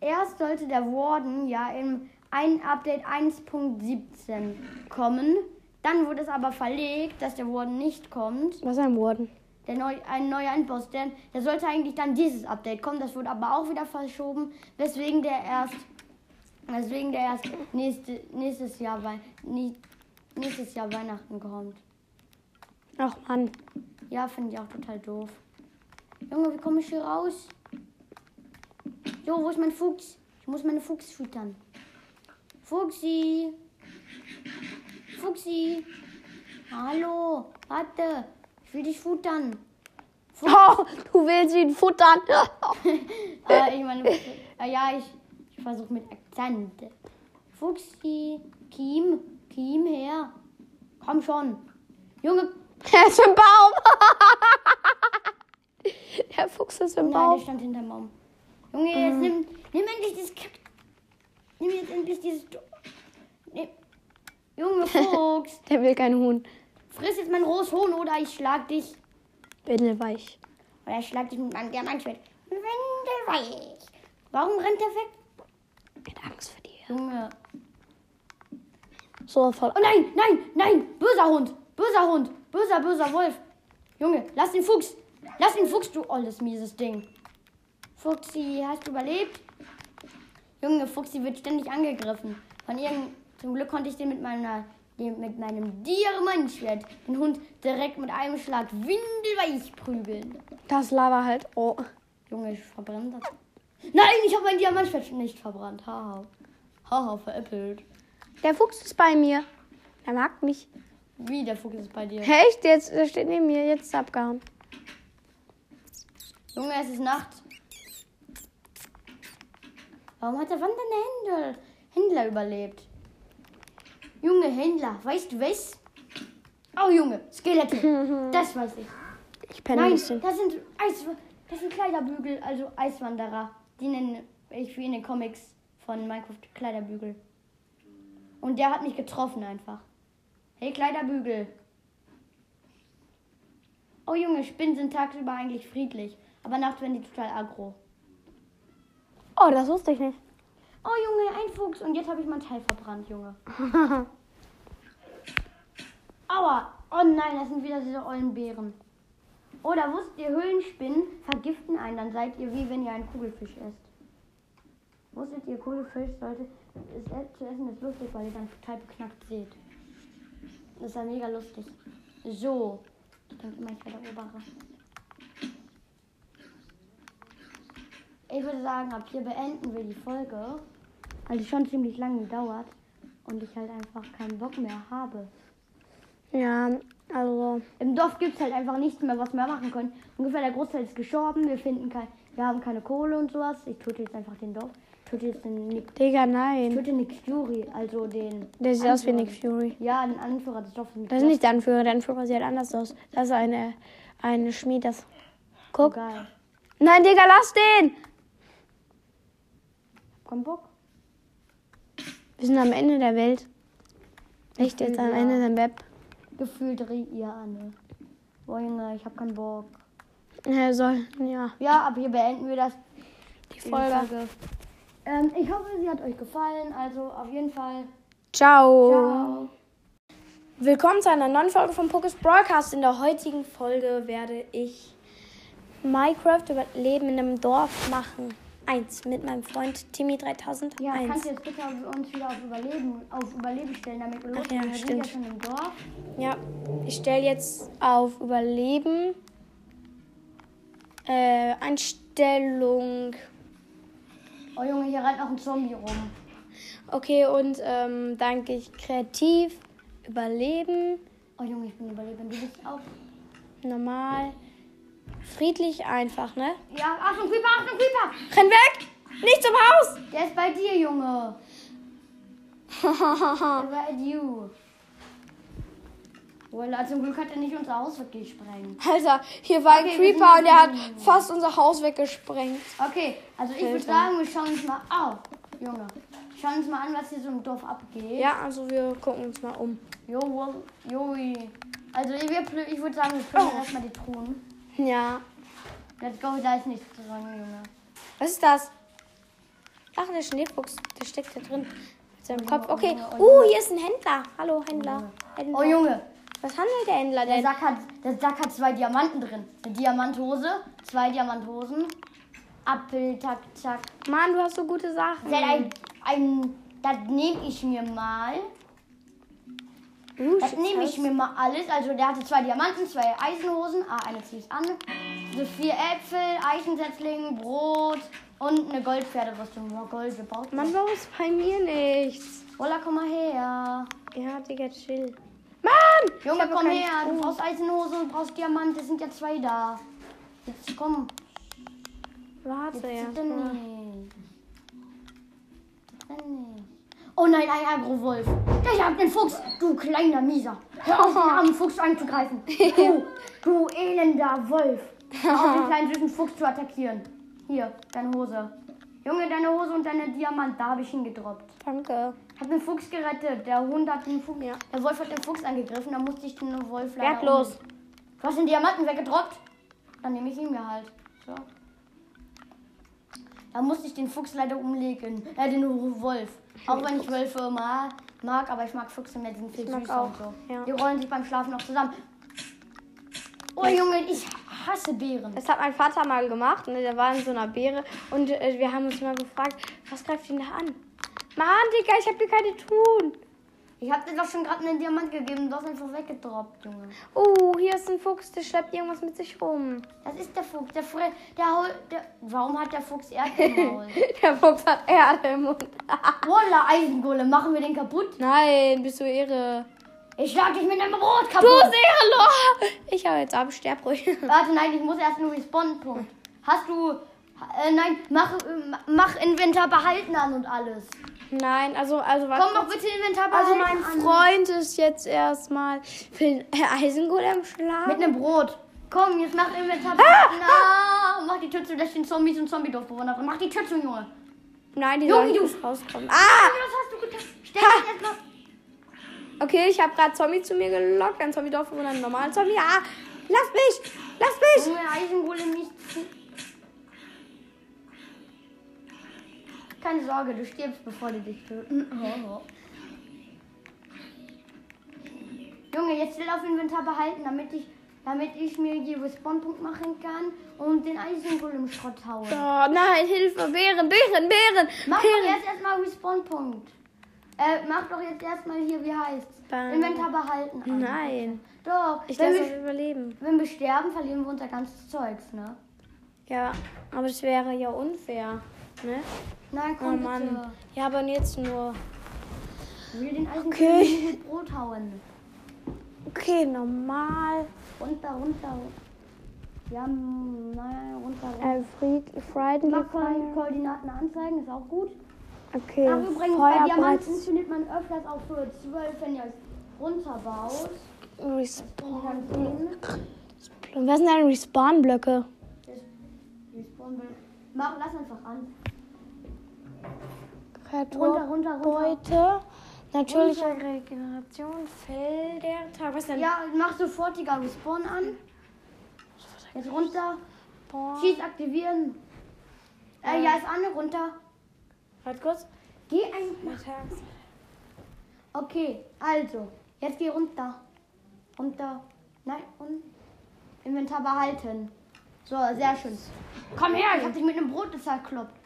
Erst sollte der Warden ja im ein Update 1.17 kommen. Dann wurde es aber verlegt, dass der Warden nicht kommt. Was ist ein Warden? Der neu, ein neuer Endboss, der, der sollte eigentlich dann dieses Update kommen. Das wurde aber auch wieder verschoben, weswegen der erst, weswegen der erst nächste, nächstes, Jahr, nächstes Jahr Weihnachten kommt. Ach Mann. Ja, finde ich auch total doof. Junge, wie komme ich hier raus? So, wo ist mein Fuchs? Ich muss meine Fuchs füttern. Fuchsi. Fuchsi. Hallo, warte. Ich will dich [LAUGHS] futtern. Oh, du willst ihn futtern. [LAUGHS] [LAUGHS] Äh, ich meine, äh, ja, ich, ich versuche mit Akzent. Fuchsi. Kim. Kim her. Komm schon. Junge, Er ist im Baum. Der Fuchs ist im Nein, der Baum. stand hinterm Baum. Junge, jetzt nimm, nimm endlich dieses Kack. Nimm jetzt endlich dieses. Nimm. Junge Fuchs, Der will kein Huhn. Friss jetzt mein rohes Huhn oder ich schlag dich. Windelweich. Oder ich schlag dich mit meinem Diamantschwert. Windelweich. Warum rennt der weg? Mit Angst vor dir. Junge. So voll. Oh nein, nein, nein. Böser Hund. Böser Hund. Böser, böser Wolf. Junge, lass den Fuchs. Lass den Fuchs, du olles, mieses Ding. Fuchsi, hast du überlebt? Junge, Fuchsi wird ständig angegriffen. Von irgend... Zum Glück konnte ich den mit meiner... Mit meinem Diamantschwert den Hund direkt mit einem Schlag windelweich prügeln. Das Lava halt. Oh. Junge, ich verbrenne das. Nein, ich habe mein Diamantschwert nicht verbrannt. Haha. Haha, veräppelt. Der Fuchs ist bei mir. Er mag mich. Wie, der Fuchs ist bei dir? Echt? Jetzt er steht neben mir. Jetzt ist er abgehauen. Junge, es ist Nacht. Warum hat der wandernde Händler überlebt? Junge Händler, weißt du was? Oh Junge, Skelette. [LAUGHS] Das weiß ich. Ich penne ein Nein, das sind Eis, das sind Kleiderbügel, also Eiswanderer. Die nenne ich wie in den Comics von Minecraft Kleiderbügel. Und der hat mich getroffen einfach. Hey Kleiderbügel. Oh Junge, Spinnen sind tagsüber eigentlich friedlich, aber nachts werden die total aggro. Oh, das wusste ich nicht. Oh Junge, ein Fuchs und jetzt habe ich mein Teil verbrannt, Junge. [LAUGHS] Aua. Oh nein, das sind wieder diese ollen Beeren. Oder wusstet ihr, Höhlenspinnen vergiften einen, dann seid ihr wie wenn ihr einen Kugelfisch esst. Wusstet ihr, Kugelfisch sollte es e- zu essen ist lustig, weil ihr dann total beknackt seht. Das ist ja mega lustig. So. Ich denke immer, ich werde Obere. Ich würde sagen, ab hier beenden wir die Folge, weil die schon ziemlich lange dauert und ich halt einfach keinen Bock mehr habe. Ja, also. Im Dorf gibt es halt einfach nichts mehr, was wir machen können. Ungefähr der Großteil ist gestorben, wir finden kein, wir haben keine Kohle und sowas. Ich töte jetzt einfach den Dorf. Ich töte jetzt den Nick, Digga, ich nein. töte Nick Fury, also den. Der sieht aus wie. Nick Fury. Ja, den Anführer des Dorfes. Das ist nicht der Anführer. Der Anführer sieht anders aus. Das ist eine, eine Schmied. Das. Guck. Geil. Nein, Digga, lass den! Komm, Bock. Wir sind am Ende der Welt. Echt jetzt am Ja. Ende der Web. Gefühlt ihr an. Boah, Junge, ich hab keinen Bock. Er soll, ja. Ja, ab hier beenden wir das. Die Folge. Ähm, ich hoffe, sie hat euch gefallen. Also auf jeden Fall. Ciao. Ciao. Willkommen zu einer neuen Folge vom Pokus Broadcast. In der heutigen Folge werde ich Minecraft Überleben in einem Dorf machen. Eins mit meinem Freund Timmy 3001. Ja, kannst du jetzt bitte uns wieder auf Überleben, auf Überleben stellen, damit wir Ach losgehen? ja, wir sind stimmt. ja schon im Dorf. Ja, ich stelle jetzt auf Überleben. Äh, Einstellung Oh Junge, hier rennt noch ein Zombie rum. Okay, und ähm, dann gehe ich kreativ, überleben, Oh Junge, ich bin überlebend. Du bist auch. normal, friedlich, einfach, ne? Ja, Achtung, Creeper, Achtung, Creeper! Renn weg! Nicht zum Haus! Der ist bei dir, Junge. At you. Voila, zum Glück hat er nicht unser Haus weggesprengt. Alter, hier war ein Okay, wir Creeper und der hat fast unser Haus weggesprengt. Okay, also ich würde sagen, wir schauen uns mal. Au, Junge. Schauen uns mal an, was hier so im Dorf abgeht. Ja, also wir gucken uns mal um. Jo, Joi. Also ich, ich würde sagen, wir plündern erstmal die Truhen. Ja. Let's go, da ist nichts drin, Junge. Was ist das? Ach, der Schneefuchs, der steckt da drin. Mit seinem Kopf. Okay. oh, Uh, hier ist ein Händler. Hallo, Händler. Händler. Oh Junge, Was handelt der Händler der denn? Sack hat, der Sack hat zwei Diamanten drin. Eine Diamanthose, zwei Diamanthosen. Apfel, tak, tak. Mann, du hast so gute Sachen. Der ein, ein, das nehme ich mir mal. Das nehme ich mir mal alles. Also der hatte zwei Diamanten, zwei Eisenhosen. Ah, eine ziehe ich an. So vier Äpfel, Eichensetzling, Brot und eine Goldpferderüstung. Ja, Gold gebaut. Mann, warum ist bei mir nichts? Voila, komm mal her. Ja, Digga, chill. Mann! Junge, komm her. Du brauchst Eisenhose und brauchst Diamant. Es sind ja zwei da. Jetzt komm. Warte Jetzt ja. bitte nicht. Bitte nicht. Oh nein, ein Agrowolf. Ich hab den Fuchs. Du kleiner Mieser. Hör auf, den armen Fuchs anzugreifen. Du, [LAUGHS] du elender Wolf. Hör auf, den [LAUGHS] kleinen süßen Fuchs zu attackieren. Hier, deine Hose. Junge, deine Hose und deine Diamant, da habe ich ihn gedroppt. Danke. Hab den Fuchs gerettet. Der Hund hat den Fuchs. Ja. Der Wolf hat den Fuchs angegriffen. Da musste ich den Wolf leider. Wertlos. umlegen. Du hast den Diamanten weggedroppt. Dann nehme ich ihn mir halt. So. Da musste ich den Fuchs leider umlegen. Äh, den Wolf. Auch wenn ich Wölfe ma mag, aber ich mag Füchse mehr, die sind viel mag süßer auch, und so. ja. Die rollen sich beim Schlafen noch zusammen. Oh Junge, ich hasse Beeren. Das hat mein Vater mal gemacht. Ne? Der war in so einer Beere und äh, wir haben uns mal gefragt, was greift ihn da an? Mann, Digga, ich hab dir keine tun. Ich hab dir doch schon gerade einen Diamant gegeben. Du hast einfach weggedroppt, Junge. Oh, hier ist ein Fuchs, der schleppt irgendwas mit sich rum. Das ist der Fuchs. Der, Fre der, Hol- der Warum hat der Fuchs Erde im [LAUGHS] Maul? Der Fuchs hat Erde im Mund. [LAUGHS] Voila, Eisengolem. Machen wir den kaputt? Nein, bist du irre. Ich schlag dich mit einem Brot Du kaputt. bist irre, Ich hau jetzt ab, sterb ruhig. [LAUGHS] Warte, nein, ich muss erst einen Respawn-Punkt. Hast du. Äh, nein, mach, äh, mach Inventar behalten an und alles. Nein, also, also warte. Komm doch bitte Inventar Also mein an. Freund ist jetzt erstmal für den Eisengolem schlagen. Mit einem Brot. Komm, jetzt mach Inventar behalten. Ah, mach die Tür zu, dass den Zombies und Zombie-Dorfbewohner. Mach die Tür zu, Junge. Nein, die Junge, sollen nicht rauskommen. Ah! Was hast du getan? Stell dich erstmal. Okay, ich habe gerade Zombie zu mir gelockt, ein Zombie-Dorf und einen normalen Zombie. Ah! Lass mich! Lass mich! Junge, Eisengolem nicht. Keine Sorge, du stirbst, bevor die dich töten. Oh, oh. Junge, jetzt will auf Inventar behalten, damit ich, damit ich mir die Respawn-Punkt machen kann und den Eisengolem Schrott haue. Oh nein, Hilfe! Bären, Bären, Bären! Mach doch Bären! jetzt erstmal Respawn-Punkt. Äh, mach doch jetzt erstmal hier, wie heißt's? Beim- Inventar behalten. an. Nein, Doch, ich lasse wir, es überleben. wenn wir sterben, verlieren wir unser ganzes Zeugs, ne? Ja, aber das wäre ja unfair. Ne? Nein, Oh komm Mann. bitte. Ja, aber jetzt nur. Will den Eisengolem Okay. mit Brot hauen. Okay, normal. Runter, runter. Ja, nein, runter, runter. Äh, Fried, Friendly Mach. Koordinaten anzeigen, ist auch gut. Okay, Ach, übrigens, bei Feuerbrett. Diamanten findet man öfters auch für 12, wenn ihr es runterbaut. Respawn. Was sind denn Respawn-Blöcke? Respawn will- Mach, lass einfach an. Runter, Runter, runter, runter. Beute. Natürliche Regeneration, Felder. Denn? Ja, mach sofortiger Respawn an. Jetzt runter. Schieß aktivieren. Äh, ja, ist an, runter. Warte kurz. Geh einfach. Okay, also, jetzt geh runter. Runter. Nein, und Inventar behalten. So, sehr schön. Komm her, ich hab dich mit einem Brot zerkloppt.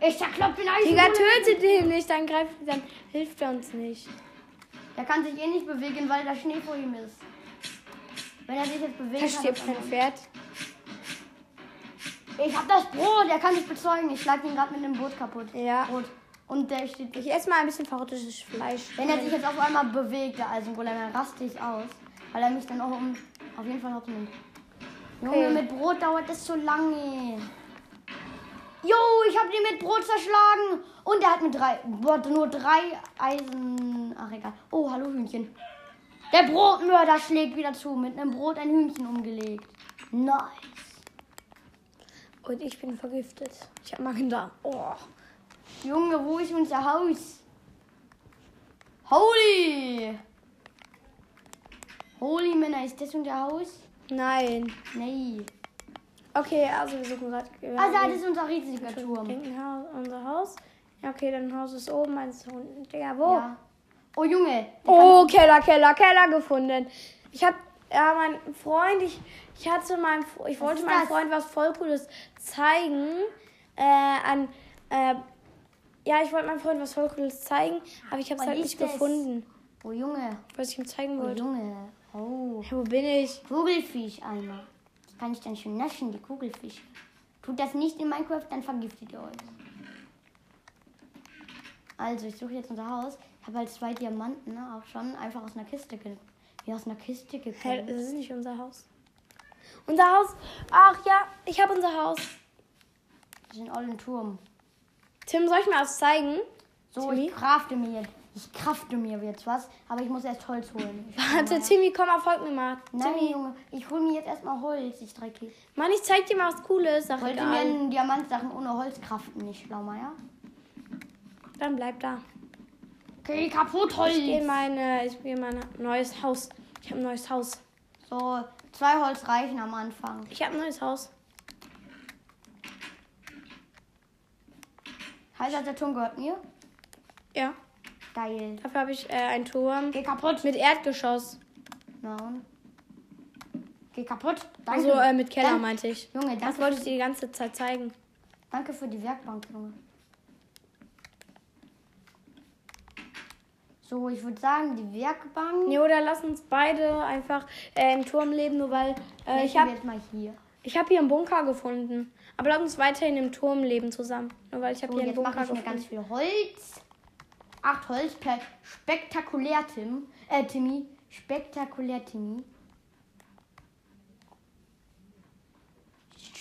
Ich zerklopp den Eisen. Digga, tötet den nicht, dann greift, dann hilft er uns nicht. Der kann sich eh nicht bewegen, weil da Schnee vor ihm ist. Wenn er sich jetzt bewegt, Da kann stirbt er- kein Pferd. Ich hab das Brot, er kann nicht bezeugen. Ich schlag ihn gerade mit einem Brot kaputt. Ja. Brot. Und der steht. Ich esse mal ein bisschen verrottetes Fleisch. Wenn er sich jetzt auf einmal bewegt, der Eisengolem, dann raste ich aus. Weil er mich dann auch um, auf jeden Fall hops nimmt. Junge, Okay. mit Brot dauert das so lange. Jo, ich hab den mit Brot zerschlagen. Und er hat mit drei, boah, nur drei Eisen. Ach, egal. Oh, hallo Hühnchen. Der Brotmörder schlägt wieder zu. Mit einem Brot ein Hühnchen umgelegt. Nice. Und ich bin vergiftet. Ich habe Magen-Darm. Oh. Junge, wo ist unser Haus? Holy! Holy Männer, ist das unser Haus? Nein. Nee. Okay, also wir suchen gerade. Ah, da das ist unser riesiger Turm. Haus, unser Haus. Ja, okay, dein Haus ist oben, meins ist unten. Digga, wo? Ja. Oh Junge. Oh, Keller, Keller, Keller gefunden. Ich hab, ja, mein Freund, ich, ich hatte meinem, ich wollte meinem das? Freund was voll Cooles zeigen. Äh, an, äh, ja, ich wollte meinem Freund was voll Cooles zeigen, aber ich hab's Was halt nicht das? gefunden, Oh Junge. was ich ihm zeigen Oh wollte. Junge. Oh. Hey, wo bin ich? Kugelfisch-Eimer. Das kann ich dann schön naschen, die Kugelfische. Tut das nicht in Minecraft, dann vergiftet ihr euch. Also, ich suche jetzt unser Haus. Ich habe halt zwei Diamanten, ne, auch schon einfach aus einer Kiste ge wie aus einer Kiste Hä, gekommen. das ist nicht unser Haus. Unser Haus. Ach ja, ich habe unser Haus. Wir sind alle im Turm. Tim, soll ich mir was zeigen? So, Timmy? ich krafte mir jetzt. Ich krafte mir jetzt was, aber ich muss erst Holz holen. Warte, Timmy, komm mal, folg mir mal. Nein, Timmy, Junge, ich hole mir jetzt erstmal Holz, ich Drecki. Mann, ich zeig dir mal was Cooles. Sag Wollte mir einen Diamantsachen ohne Holz kraften, nicht Schlaumeier? Dann bleib da. Okay, kaputt Holz. Ich in meine, ich in mein neues Haus. Ich habe ein neues Haus. So, zwei Holz reichen am Anfang. Ich habe ein neues Haus. Heißt das, der Turm gehört mir? Ja. Geil. Dafür habe ich äh, einen Turm Geh kaputt. mit Erdgeschoss. Und? Geh kaputt. Danke. Also äh, mit Keller Dank- meinte ich. Junge, Das wollte ich dir die ganze Zeit zeigen. danke für die Werkbank, Junge. So, ich würde sagen, die Werkbank. Nee, oder lass uns beide einfach äh, im Turm leben, nur weil äh, ich habe mal hier. ich hab hier einen Bunker gefunden. Aber lass uns weiterhin im Turm leben zusammen. Nur weil ich habe So, hier einen Bunker ich mir gefunden. ganz viel Holz. Acht Holz per spektakulär, Tim. Äh, Timmy. Spektakulär, Timmy.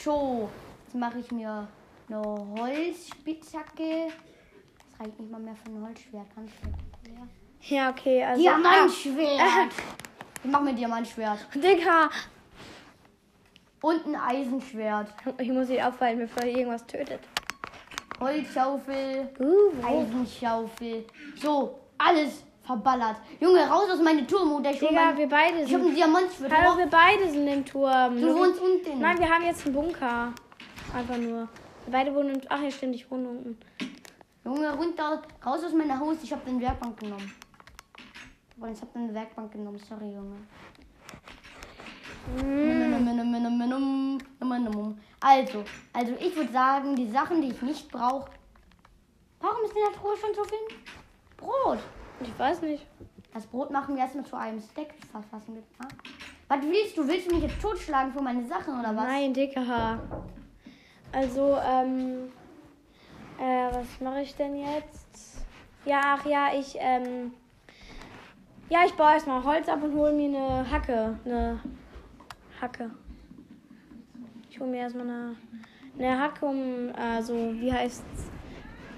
So, jetzt mache ich mir eine Holzspitzhacke. Das reicht nicht mal mehr für ein Holzschwert. Ganz spektakulär. Ja, okay. Also, Diamantschwert. Ich mache mir Diamantschwert. [LAUGHS] Digga. Und ein Eisenschwert. Ich muss sie aufhalten, bevor ihr irgendwas tötet. Holzschaufel. Uh, Eisenschaufel. So, alles verballert. Junge, raus aus meinem Turm und ich hol Digga, mein- wir beide Ich hab sind. ein Diamantschwert. Hallo, wir beide sind im Turm. Du wohnst unten. Nein, wir haben jetzt einen Bunker. Einfach nur. Wir beide wohnen im. Ach ja, stimmt, ich wohne unten. Junge, runter, raus aus meinem Haus. Ich hab den Werkbank genommen. Ich hab den Werkbank genommen. Sorry, Junge. Also, also ich würde sagen, die Sachen, die ich nicht brauche. Warum ist in der Truhe schon so viel Brot? Ich weiß nicht. Das Brot machen wir erstmal zu einem verfassen. Ah. Was willst du? Willst du mich jetzt totschlagen für meine Sachen oder was? Nein, Dicker. Also, ähm. Äh, was mache ich denn jetzt? Ja, ach ja, ich, ähm. Ja, ich baue erstmal Holz ab und hole mir eine Hacke. Eine Hacke. Ich hole mir erstmal eine, eine Hacke, um, also, wie heißt's?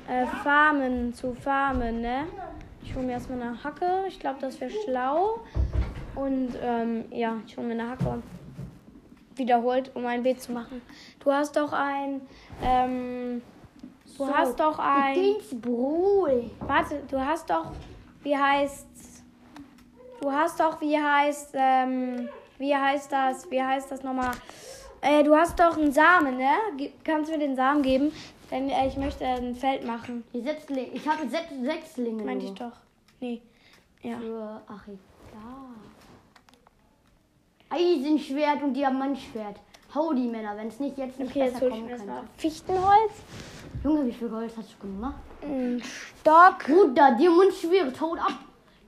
Äh, Farmen, zu farmen, ne? Ich hole mir erstmal eine Hacke. Ich glaube, das wäre schlau. Und, ähm, ja, ich hole mir eine Hacke. Wiederholt, um ein Beet zu machen. Du hast doch ein, ähm, du So, hast doch ein. Dings Brot. Warte, du hast doch, wie heißt, du hast doch, wie heißt, ähm, wie heißt das, wie heißt das nochmal? Äh, du hast doch einen Samen, ne? Ge- Kannst du mir den Samen geben? Denn äh, ich möchte ein Feld machen. Die Setzlinge. Ich habe sechs Sechslinge. Meinte ich doch. Nee. Ja. Für, ach, egal. Eisenschwert und Diamantschwert. Hau die Männer, wenn es nicht jetzt nicht Okay, jetzt besser ich kommen erstmal könnte. Fichtenholz. Junge, wie viel Gold hast du gemacht? Ein Stock. Bruder, Diamantschwert, haut ab.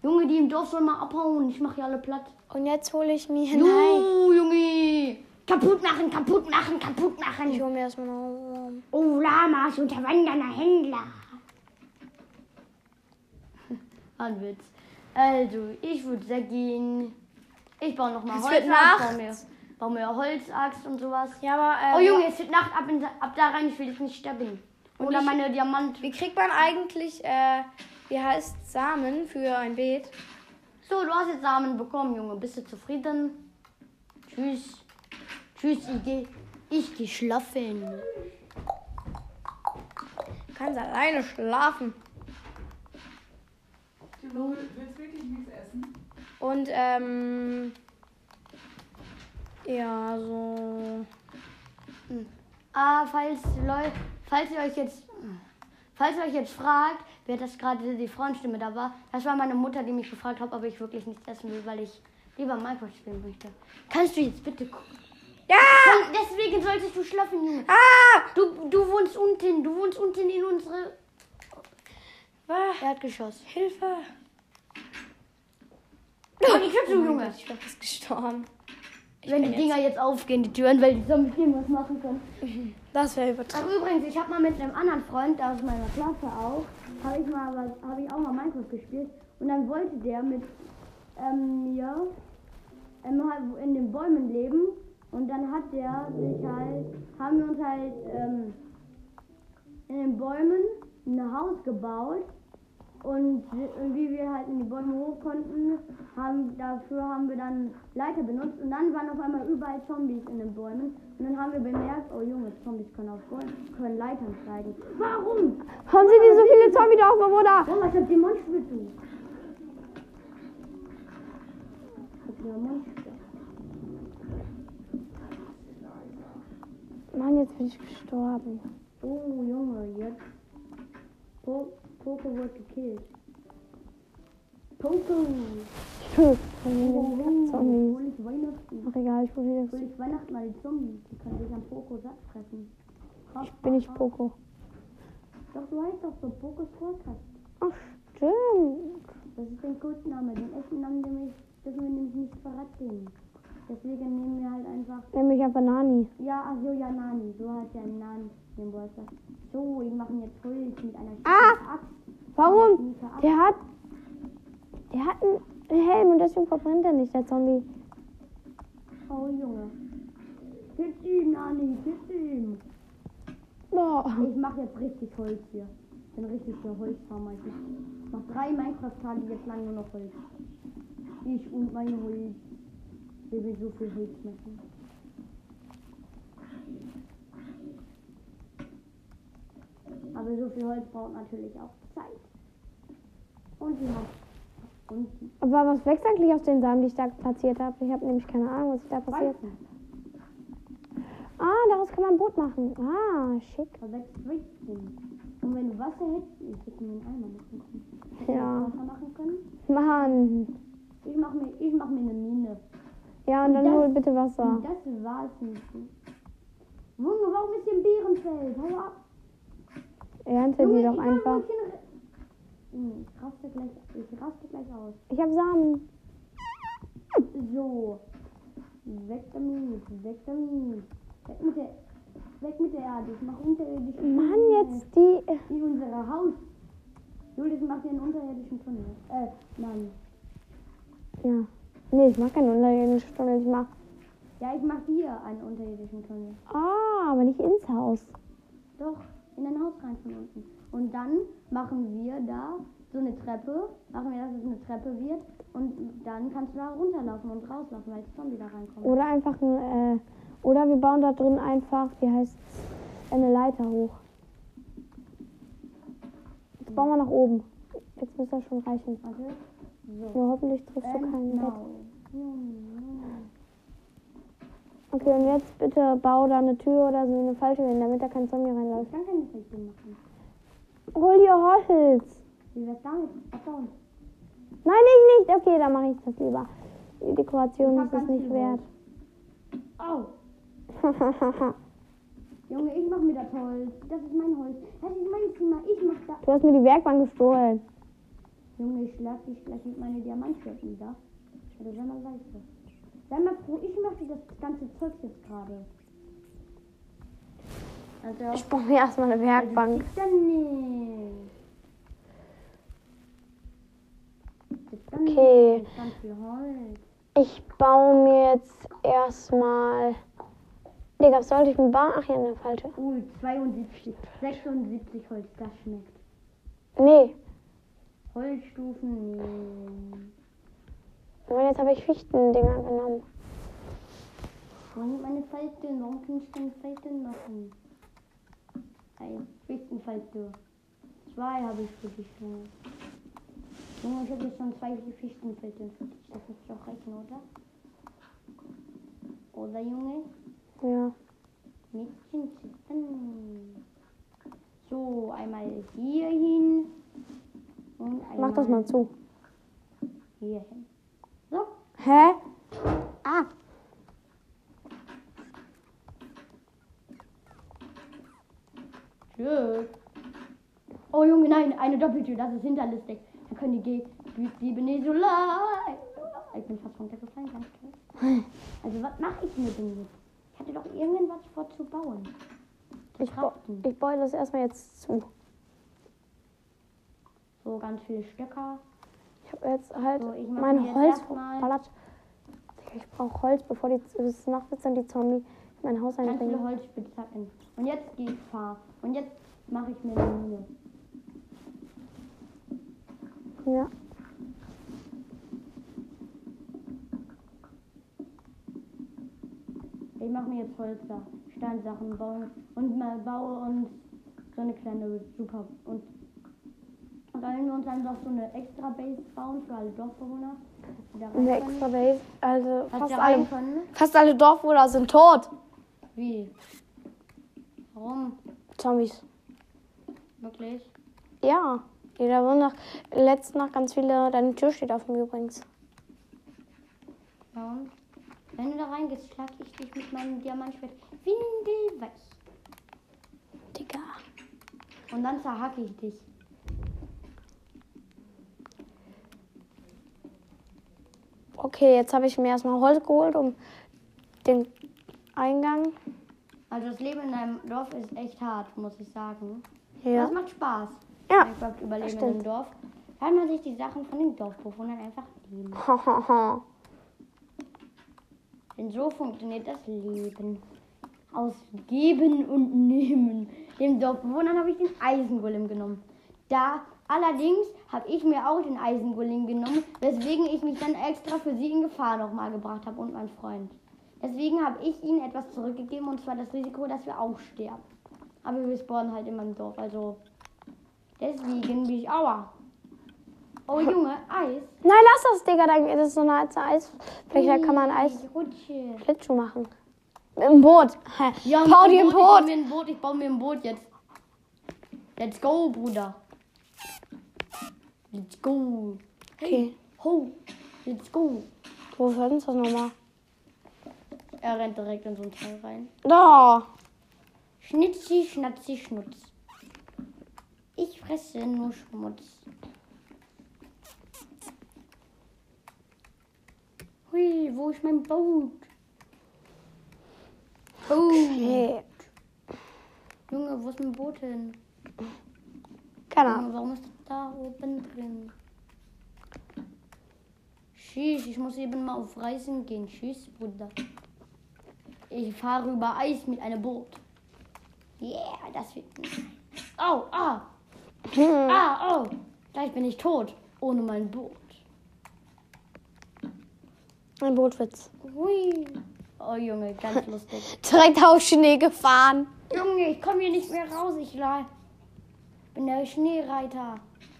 Junge, die im Dorf sollen mal abhauen. Ich mache hier alle platt. Und jetzt hole ich mir. Nein. Jo, Junge. Kaputt machen, kaputt machen, kaputt Ich machen. hole mir erstmal noch. Oh, Lamas, unterwandernder Händler. [LAUGHS] Ein Witz. Also, ich würde sagen, ich baue noch mal Es Holz. wird Nacht. Baue mir, baue mir Holzaxt und sowas. Ja, aber. Äh, Oh Junge, es wird Nacht, ab, in, ab da rein, ich will dich nicht sterben. Oder ich- meine Diamant. Wie kriegt man eigentlich, äh, wie heißt Samen für ein Beet? So, du hast jetzt Samen bekommen, Junge. Bist du zufrieden? Tschüss. Tschüss, ich geh, ich geh schlafen. Du kannst alleine schlafen. Du willst wirklich nichts essen? Und, ähm. Ja, so. Ah, falls, Leu falls ihr euch jetzt, falls ihr euch jetzt fragt, wer das gerade die Frauenstimme da war, das war meine Mutter, die mich gefragt hat, ob ich wirklich nichts essen will, weil ich lieber Minecraft spielen möchte. Kannst du jetzt bitte gucken? Ja! Kann, deswegen solltest du schlafen, Junge. Ah! Du, du wohnst unten, du wohnst unten in unsere Was? Erdgeschoss. Hilfe! Oh, die Tür zu, Junge. Ich bin fast gestorben. Wenn die Dinger jetzt aufgehen, die Türen, weil die Zombies irgendwas machen können. Das wäre übertrieben. Ach übrigens, ich habe mal mit einem anderen Freund aus meiner Klasse auch, habe ich mal was, habe ich auch mal Minecraft gespielt. Und dann wollte der mit ähm, mir ähm, halt in den Bäumen leben. Und dann hat der sich halt, haben wir uns halt ähm, in den Bäumen ein Haus gebaut und wie wir halt in die Bäume hoch konnten, haben, dafür haben wir dann Leiter benutzt und dann waren auf einmal überall Zombies in den Bäumen und dann haben wir bemerkt, oh Junge, Zombies können auf Bäumen, können Leitern steigen. Warum? Haben sie dir so viele Zombie drauf, Bruder? Oh, ich hab hab den Mundspitze. Mann, jetzt bin ich gestorben. Oh Junge, jetzt. Po Poco wird gekillt. Poco! Tschüss. Weihnachten. Ach egal, ich probiere das. ich Weihnachten mal die Zombies. Die können sich am Poco satt fressen. Ha, Ich bin nicht. Poco. Doch, du heißt doch so Pocos Podcast. Ach, stimmt. Das ist dein Codename. Den echten Namen nämlich, dürfen wir nämlich nicht verraten. Deswegen nehmen wir halt einfach. Nämlich einfach Nani. Ja, ach so, ja, Nani. So hat ja Nani den. So, die machen jetzt Holz mit einer Ah! Warum? Der hat. Der hat einen Helm und deswegen verbrennt er nicht, der Zombie. Oh, Junge. Hit ihn, Nani, hit ihn. Boah. Ich mache jetzt richtig Holz hier. Ich bin richtig der Holzfarmer. Ich mach drei Minecraft-Tage jetzt lang nur noch Holz. Ich und mein Holz. Wir will so viel Holz machen. Aber so viel Holz braucht natürlich auch Zeit. Und die. Und die Aber was wächst eigentlich aus den Samen, die ich da platziert habe? Ich habe nämlich keine Ahnung, was da passiert. Weizen. Ah, daraus kann man ein Boot machen. Ah, schick. Da wächst Weizen. Und wenn du Wasser hättest, ich hätte mir einen Eimer machen können. Hätte Ja. Wasser machen können? Mann. Ich mach mir, ich mach mir eine Mine. Ja, und dann Das- hol bitte Wasser. Und das war's nicht. Junge, warum ist hier ein Bärenfeld? Hau ab. Ernte Junge, die doch einfach. Junge, ich raste gleich, ich raste gleich aus. Ich habe Samen. So. Weg damit, weg damit. Weg mit der, weg mit der Erde. Ich mach unterirdische Mann, Tunnel. jetzt die. Wie unser Haus. Julius macht hier einen unterirdischen Tunnel. Äh, nein. Ja. Nee, ich mach keinen unterirdischen Tunnel. Ich mach. Ja, ich mach hier einen unterirdischen Tunnel. Ah, aber nicht ins Haus. Doch, in ein Haus rein von unten. Und dann machen wir da so eine Treppe, machen wir, dass es eine Treppe wird. Und dann kannst du da runterlaufen und rauslaufen, weil das Zombie da reinkommt. Oder einfach ein. Äh, oder wir bauen da drin einfach, wie heißt eine Leiter hoch. Jetzt bauen wir nach oben. Jetzt muss das schon reichen. Warte. So. Ja, hoffentlich triffst du And keinen Bett. now. Junge. Okay, und jetzt bitte bau da eine Tür oder so eine falsche hin, damit da kein Zombie reinläuft. Ich kann keine Fläche machen. Hol dir Holz. Wie wär's damit? Abbauen. Nein, ich nicht. Okay, dann mache ich das lieber. Die Dekoration ist es nicht wert. Au. [LAUGHS] Junge, ich mach mir das Holz. Das ist mein Holz. Das ist mein Zimmer. Ich mach da. du hast mir die Werkbank gestohlen. Junge, ich lass dich gleich mit meinen Diamantschwerten da. Oder sei mal leise. Sei mal wo ich möchte das ganze Zeug jetzt gerade. Also, Ich baue mir erstmal eine Werkbank. Gibt's ja nicht. Ja nicht. Okay. Ich baue mir jetzt erstmal. Digga, was sollte ich mir bauen? Ach ja, eine falsche. Uh, 72, 76 Holz, das schmeckt. Nee. Holzstufen, nee. Und jetzt habe ich Fichtendinger genommen. Und meine Falte, warum kann ich keine Falte machen? Ein Fichtenfalte. Zwei habe ich für dich schon. Junge, ich habe jetzt schon zwei Fichtenfalten für dich. Das muss doch reichen, oder? Oder, Junge? Ja. Mädchen zittern. So, einmal hier hin. Und einmal Mach das mal zu. hier hin. So, Hä? Ah. Tschüss. Oh Junge, nein, eine Doppeltür, das ist hinterlistig. Dann können die Diebe nicht so leid. Ich bin fast runtergefallen, ganz klar. Also was mache ich mir denn jetzt? Ich hatte doch irgendwas vor zu bauen. Ich, Kraften. ich baue das erstmal jetzt zu. So ganz viele Stöcker. Ich habe jetzt halt So, mein Holz verballert. Ich brauche Holz, bevor die es Nacht ist, dann die Zombie mein Haus Ganz viele einbringen. Holzspitzhacken. Und jetzt gehe ich fahr. Und jetzt mache ich mir eine Mine. Ja. Ich mache mir jetzt Holzer, Steinsachen bauen und mal baue und so eine kleine super und sollen wir uns einfach so eine extra Base bauen für alle Dorfbewohner? Eine extra Base. Also fast alle, fast alle Dorfbewohner sind tot. Wie? Warum? Zombies. Wirklich? Ja. Jeder wohnt nach. Letzte Nacht ganz viele. Deine Tür steht auf mir übrigens. Und? Wenn du da reingehst, schlag ich dich mit meinem Diamantschwert windelweich. Digga. Und dann zerhacke ich dich. Okay, jetzt habe ich mir erstmal Holz geholt, um den Eingang. Also das Leben in einem Dorf ist echt hart, muss ich sagen. Ja. Das macht Spaß. Ja, Minecraft überleben in stimmt. einem Dorf. Weil man sich die Sachen von den Dorfbewohnern einfach nehmen. [LAUGHS] Denn so funktioniert das Leben. Aus Geben und Nehmen. Dem Dorfbewohnern habe ich den Eisengolem genommen. Da allerdings habe ich mir auch den Eisengolem genommen, weswegen ich mich dann extra für sie in Gefahr nochmal gebracht habe und mein Freund. Deswegen habe ich ihnen etwas zurückgegeben und zwar das Risiko, dass wir auch sterben. Aber wir spawnen halt in meinem Dorf, also deswegen bin ich aua. Oh Junge, Eis. Nein, lass das, Digga. Dann das ist so eine alte Eisfläche. Da kann man Eis rutsche. Schlittschuh machen. Im Boot. Ja, Bau dir ein Boot. Ich baue mir ein Boot. Ich baue mir ein Boot jetzt. Let's go, Bruder. Let's go. Okay. Ho. Let's go. Wofür ist das nochmal? Er rennt direkt in so ein Teil rein. Da. Schnitzi, schnatzi, schnutz. Ich fresse nur Schmutz. Hui, wo ist mein Boot? Oh, Okay. Junge, wo ist mein Boot hin? Keine Ahnung. Warum ist das da oben drin? Tschüss, ich muss eben mal auf Reisen gehen. Tschüss, Bruder. Ich fahre über Eis mit einem Boot. Yeah, das wird. Oh, ah, Hm. ah, oh. Gleich bin ich tot. Ohne mein Boot. Ein Bootwitz. Hui. Oh, Junge, ganz [LAUGHS] lustig. Direkt auf Schnee gefahren. Junge, ich komme hier nicht mehr raus. Ich bin der Schneereiter.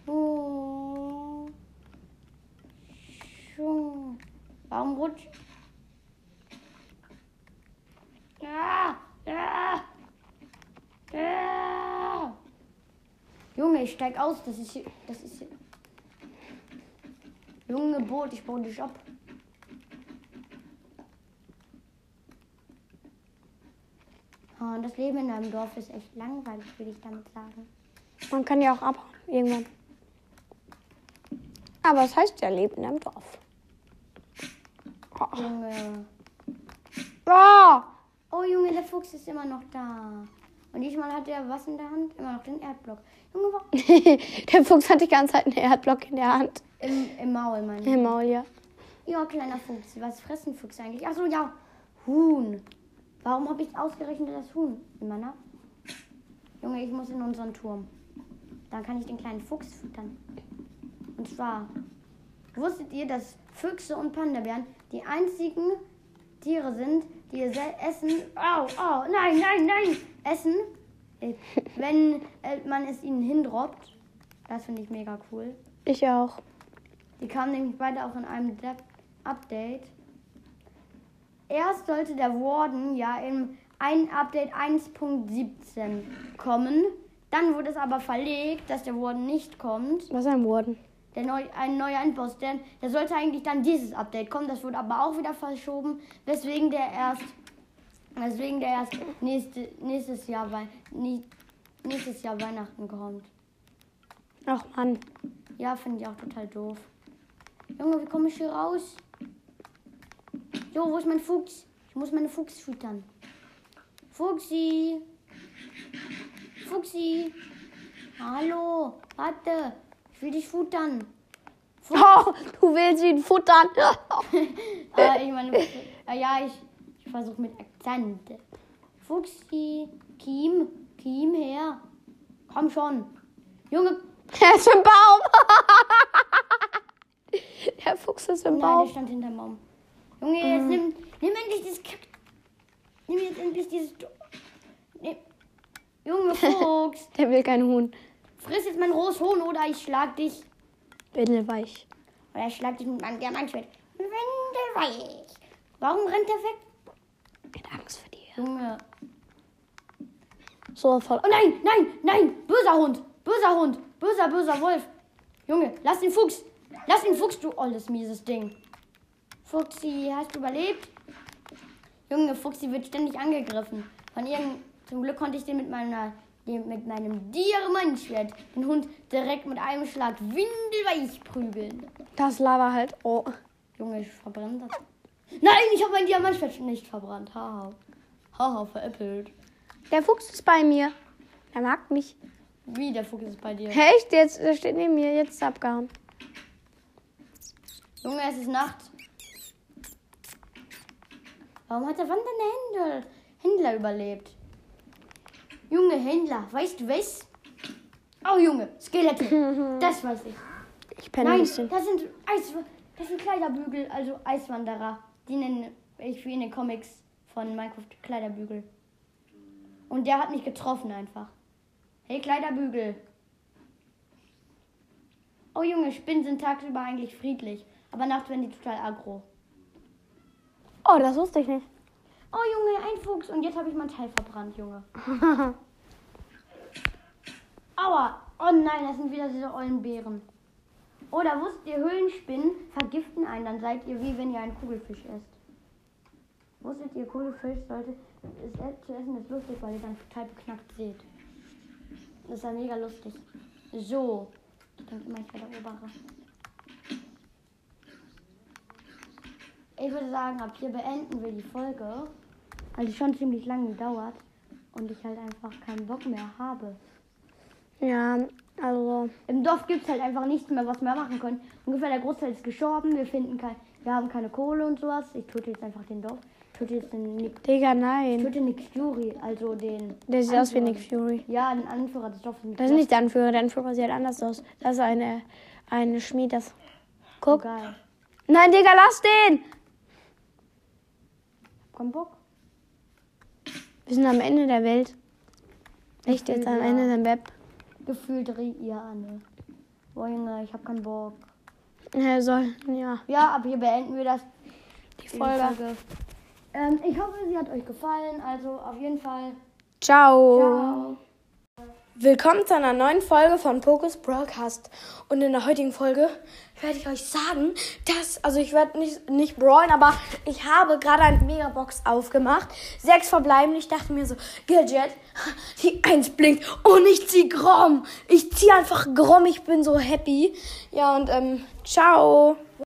Oh. Schung. Warum rutscht? Junge, ich steig aus. Das ist hier, das ist hier. Junge Boot, ich baue dich ab. Ah, Das Leben in einem Dorf ist echt langweilig, würde ich damit sagen. Man kann ja auch abhauen. Irgendwann. Aber es heißt ja Leben im Dorf. Junge. Oh! Oh Junge, der Fuchs ist immer noch da. Und diesmal hat er was in der Hand? Immer noch den Erdblock. Junge, warum? [LAUGHS] der Fuchs hat die ganze Zeit einen Erdblock in der Hand. Im, Im Maul, meine ich. Im Maul, ja. Ja, kleiner Fuchs. Was fressen Füchse eigentlich? Achso, ja. Huhn. Warum habe ich ausgerechnet das Huhn in meiner? Junge, ich muss in unseren Turm. Dann kann ich den kleinen Fuchs füttern. Und zwar, wusstet ihr, dass Füchse und Pandabären die einzigen Tiere sind, die essen. Au, au, nein, nein, nein! Essen, äh, wenn äh, man es ihnen hindroppt. Das finde ich mega cool. Ich auch. Die kamen nämlich beide auch in einem De Update. Erst sollte der Warden ja im ein Update 1.17 kommen. Dann wurde es aber verlegt, dass der Warden nicht kommt. Was ist ein Warden? Der neu, ein neuer Endboss, der, der sollte eigentlich dann dieses Update kommen. Das wurde aber auch wieder verschoben, weswegen der erst, weswegen der erst nächste, nächstes, Jahr, nächstes Jahr Weihnachten kommt. Ach Mann. Ja, finde ich auch total doof. Junge, wie komme ich hier raus? Jo, wo ist mein Fuchs? Ich muss meine Fuchs füttern. Fuchsi. Fuchsi. Hallo, warte. Ich will dich [LAUGHS] futtern. Oh, du willst ihn futtern. [LAUGHS] [LAUGHS] Äh, ich meine, äh, ja, ich, ich versuche mit Akzent. Fuchsi. Kim. Kim her. Komm schon. Junge, Er ist im Baum. Der Fuchs ist im Nein, der Baum. stand hinterm Baum. Junge, jetzt nimm, nimm endlich dieses Kack. Nimm jetzt endlich dieses. Nimm. Junge Fuchs, Der will kein Huhn. Friss jetzt mein rohes Huhn oder ich schlag dich. Windelweich. Oder ich schlag dich mit meinem Diamantschwert. Windelweich. Warum rennt der weg? Mit Angst vor dir. Junge. So voll. Oh nein, nein, nein. Böser Hund. Böser Hund. Böser, böser Wolf. Junge, lass den Fuchs. Lass den Fuchs, du olles, mieses Ding. Fuchsi, hast du überlebt? Junge, Fuchsi wird ständig angegriffen. Von irgend... Zum Glück konnte ich den mit meiner... Mit meinem Diamantschwert den Hund direkt mit einem Schlag windelweich prügeln. Das Lava halt. Oh. Junge, ich verbrenne das. Nein, ich habe mein Diamantschwert nicht verbrannt. Haha. Haha, veräppelt. Der Fuchs ist bei mir. Er mag mich. Wie, der Fuchs ist bei dir? Echt? Jetzt der steht neben mir. Jetzt ist er abgehauen. Junge, es ist Nacht. Warum hat der wandernde Händler, Händler überlebt? Junge Händler, weißt du was? Oh Junge, Skelette. [LAUGHS] Das weiß ich. Ich penne ein Nein, das sind Eis, das sind Kleiderbügel, also Eiswanderer. Die nenne ich wie in den Comics von Minecraft Kleiderbügel. Und der hat mich getroffen einfach. Hey Kleiderbügel. Oh Junge, Spinnen sind tagsüber eigentlich friedlich, aber nachts werden die total aggro. Oh, das wusste ich nicht. Oh Junge, ein Fuchs und jetzt habe ich mein Teil verbrannt, Junge. [LAUGHS] Aua. Oh nein, das sind wieder diese ollen Beeren. Oder wusst ihr, Höhlenspinnen vergiften einen, dann seid ihr wie wenn ihr einen Kugelfisch esst. Wusstet ihr, Kugelfisch sollte es e- zu essen ist lustig, weil ihr dann total beknackt seht. Das ist ja mega lustig. So. Ich denke immer, ich werde Obere. Ich würde sagen, ab hier beenden wir die Folge, die schon ziemlich lange dauert und ich halt einfach keinen Bock mehr habe. Ja, also. Im Dorf gibt es halt einfach nichts mehr, was wir machen können. Ungefähr der Großteil ist gestorben, wir finden kein, wir haben keine Kohle und sowas. Ich töte jetzt einfach den Dorf. Ich töte jetzt den Nick, Digga, ich nein. töte Nick Fury, also den. Der sieht aus wie. Nick Fury. Ja, den Anführer des Dorfes. Das ist nicht der Anführer. Der Anführer sieht anders aus. Das ist eine, eine Schmied. Das. Guck. Geil. Nein, Digga, lass den! Komm, Bock. Wir sind am Ende der Welt. Echt jetzt am Ja. Ende der Web. Gefühlt ihr an. Boah, Junge, ich hab keinen Bock. Er soll, ja. Ja, ab hier beenden wir das. Die die Folge. Ähm, ich hoffe, sie hat euch gefallen. Also auf jeden Fall. Ciao. Ciao. Willkommen zu einer neuen Folge von Pokus Broadcast. Und in der heutigen Folge werde ich euch sagen, dass, also ich werde nicht, nicht brawlen, aber ich habe gerade eine Megabox aufgemacht. Sechs verbleiben. Ich dachte mir so, Gadget, [LAUGHS] die Eins blinkt und ich zieh Grom. Ich zieh einfach Grom, ich bin so happy. Ja, und ähm, ciao.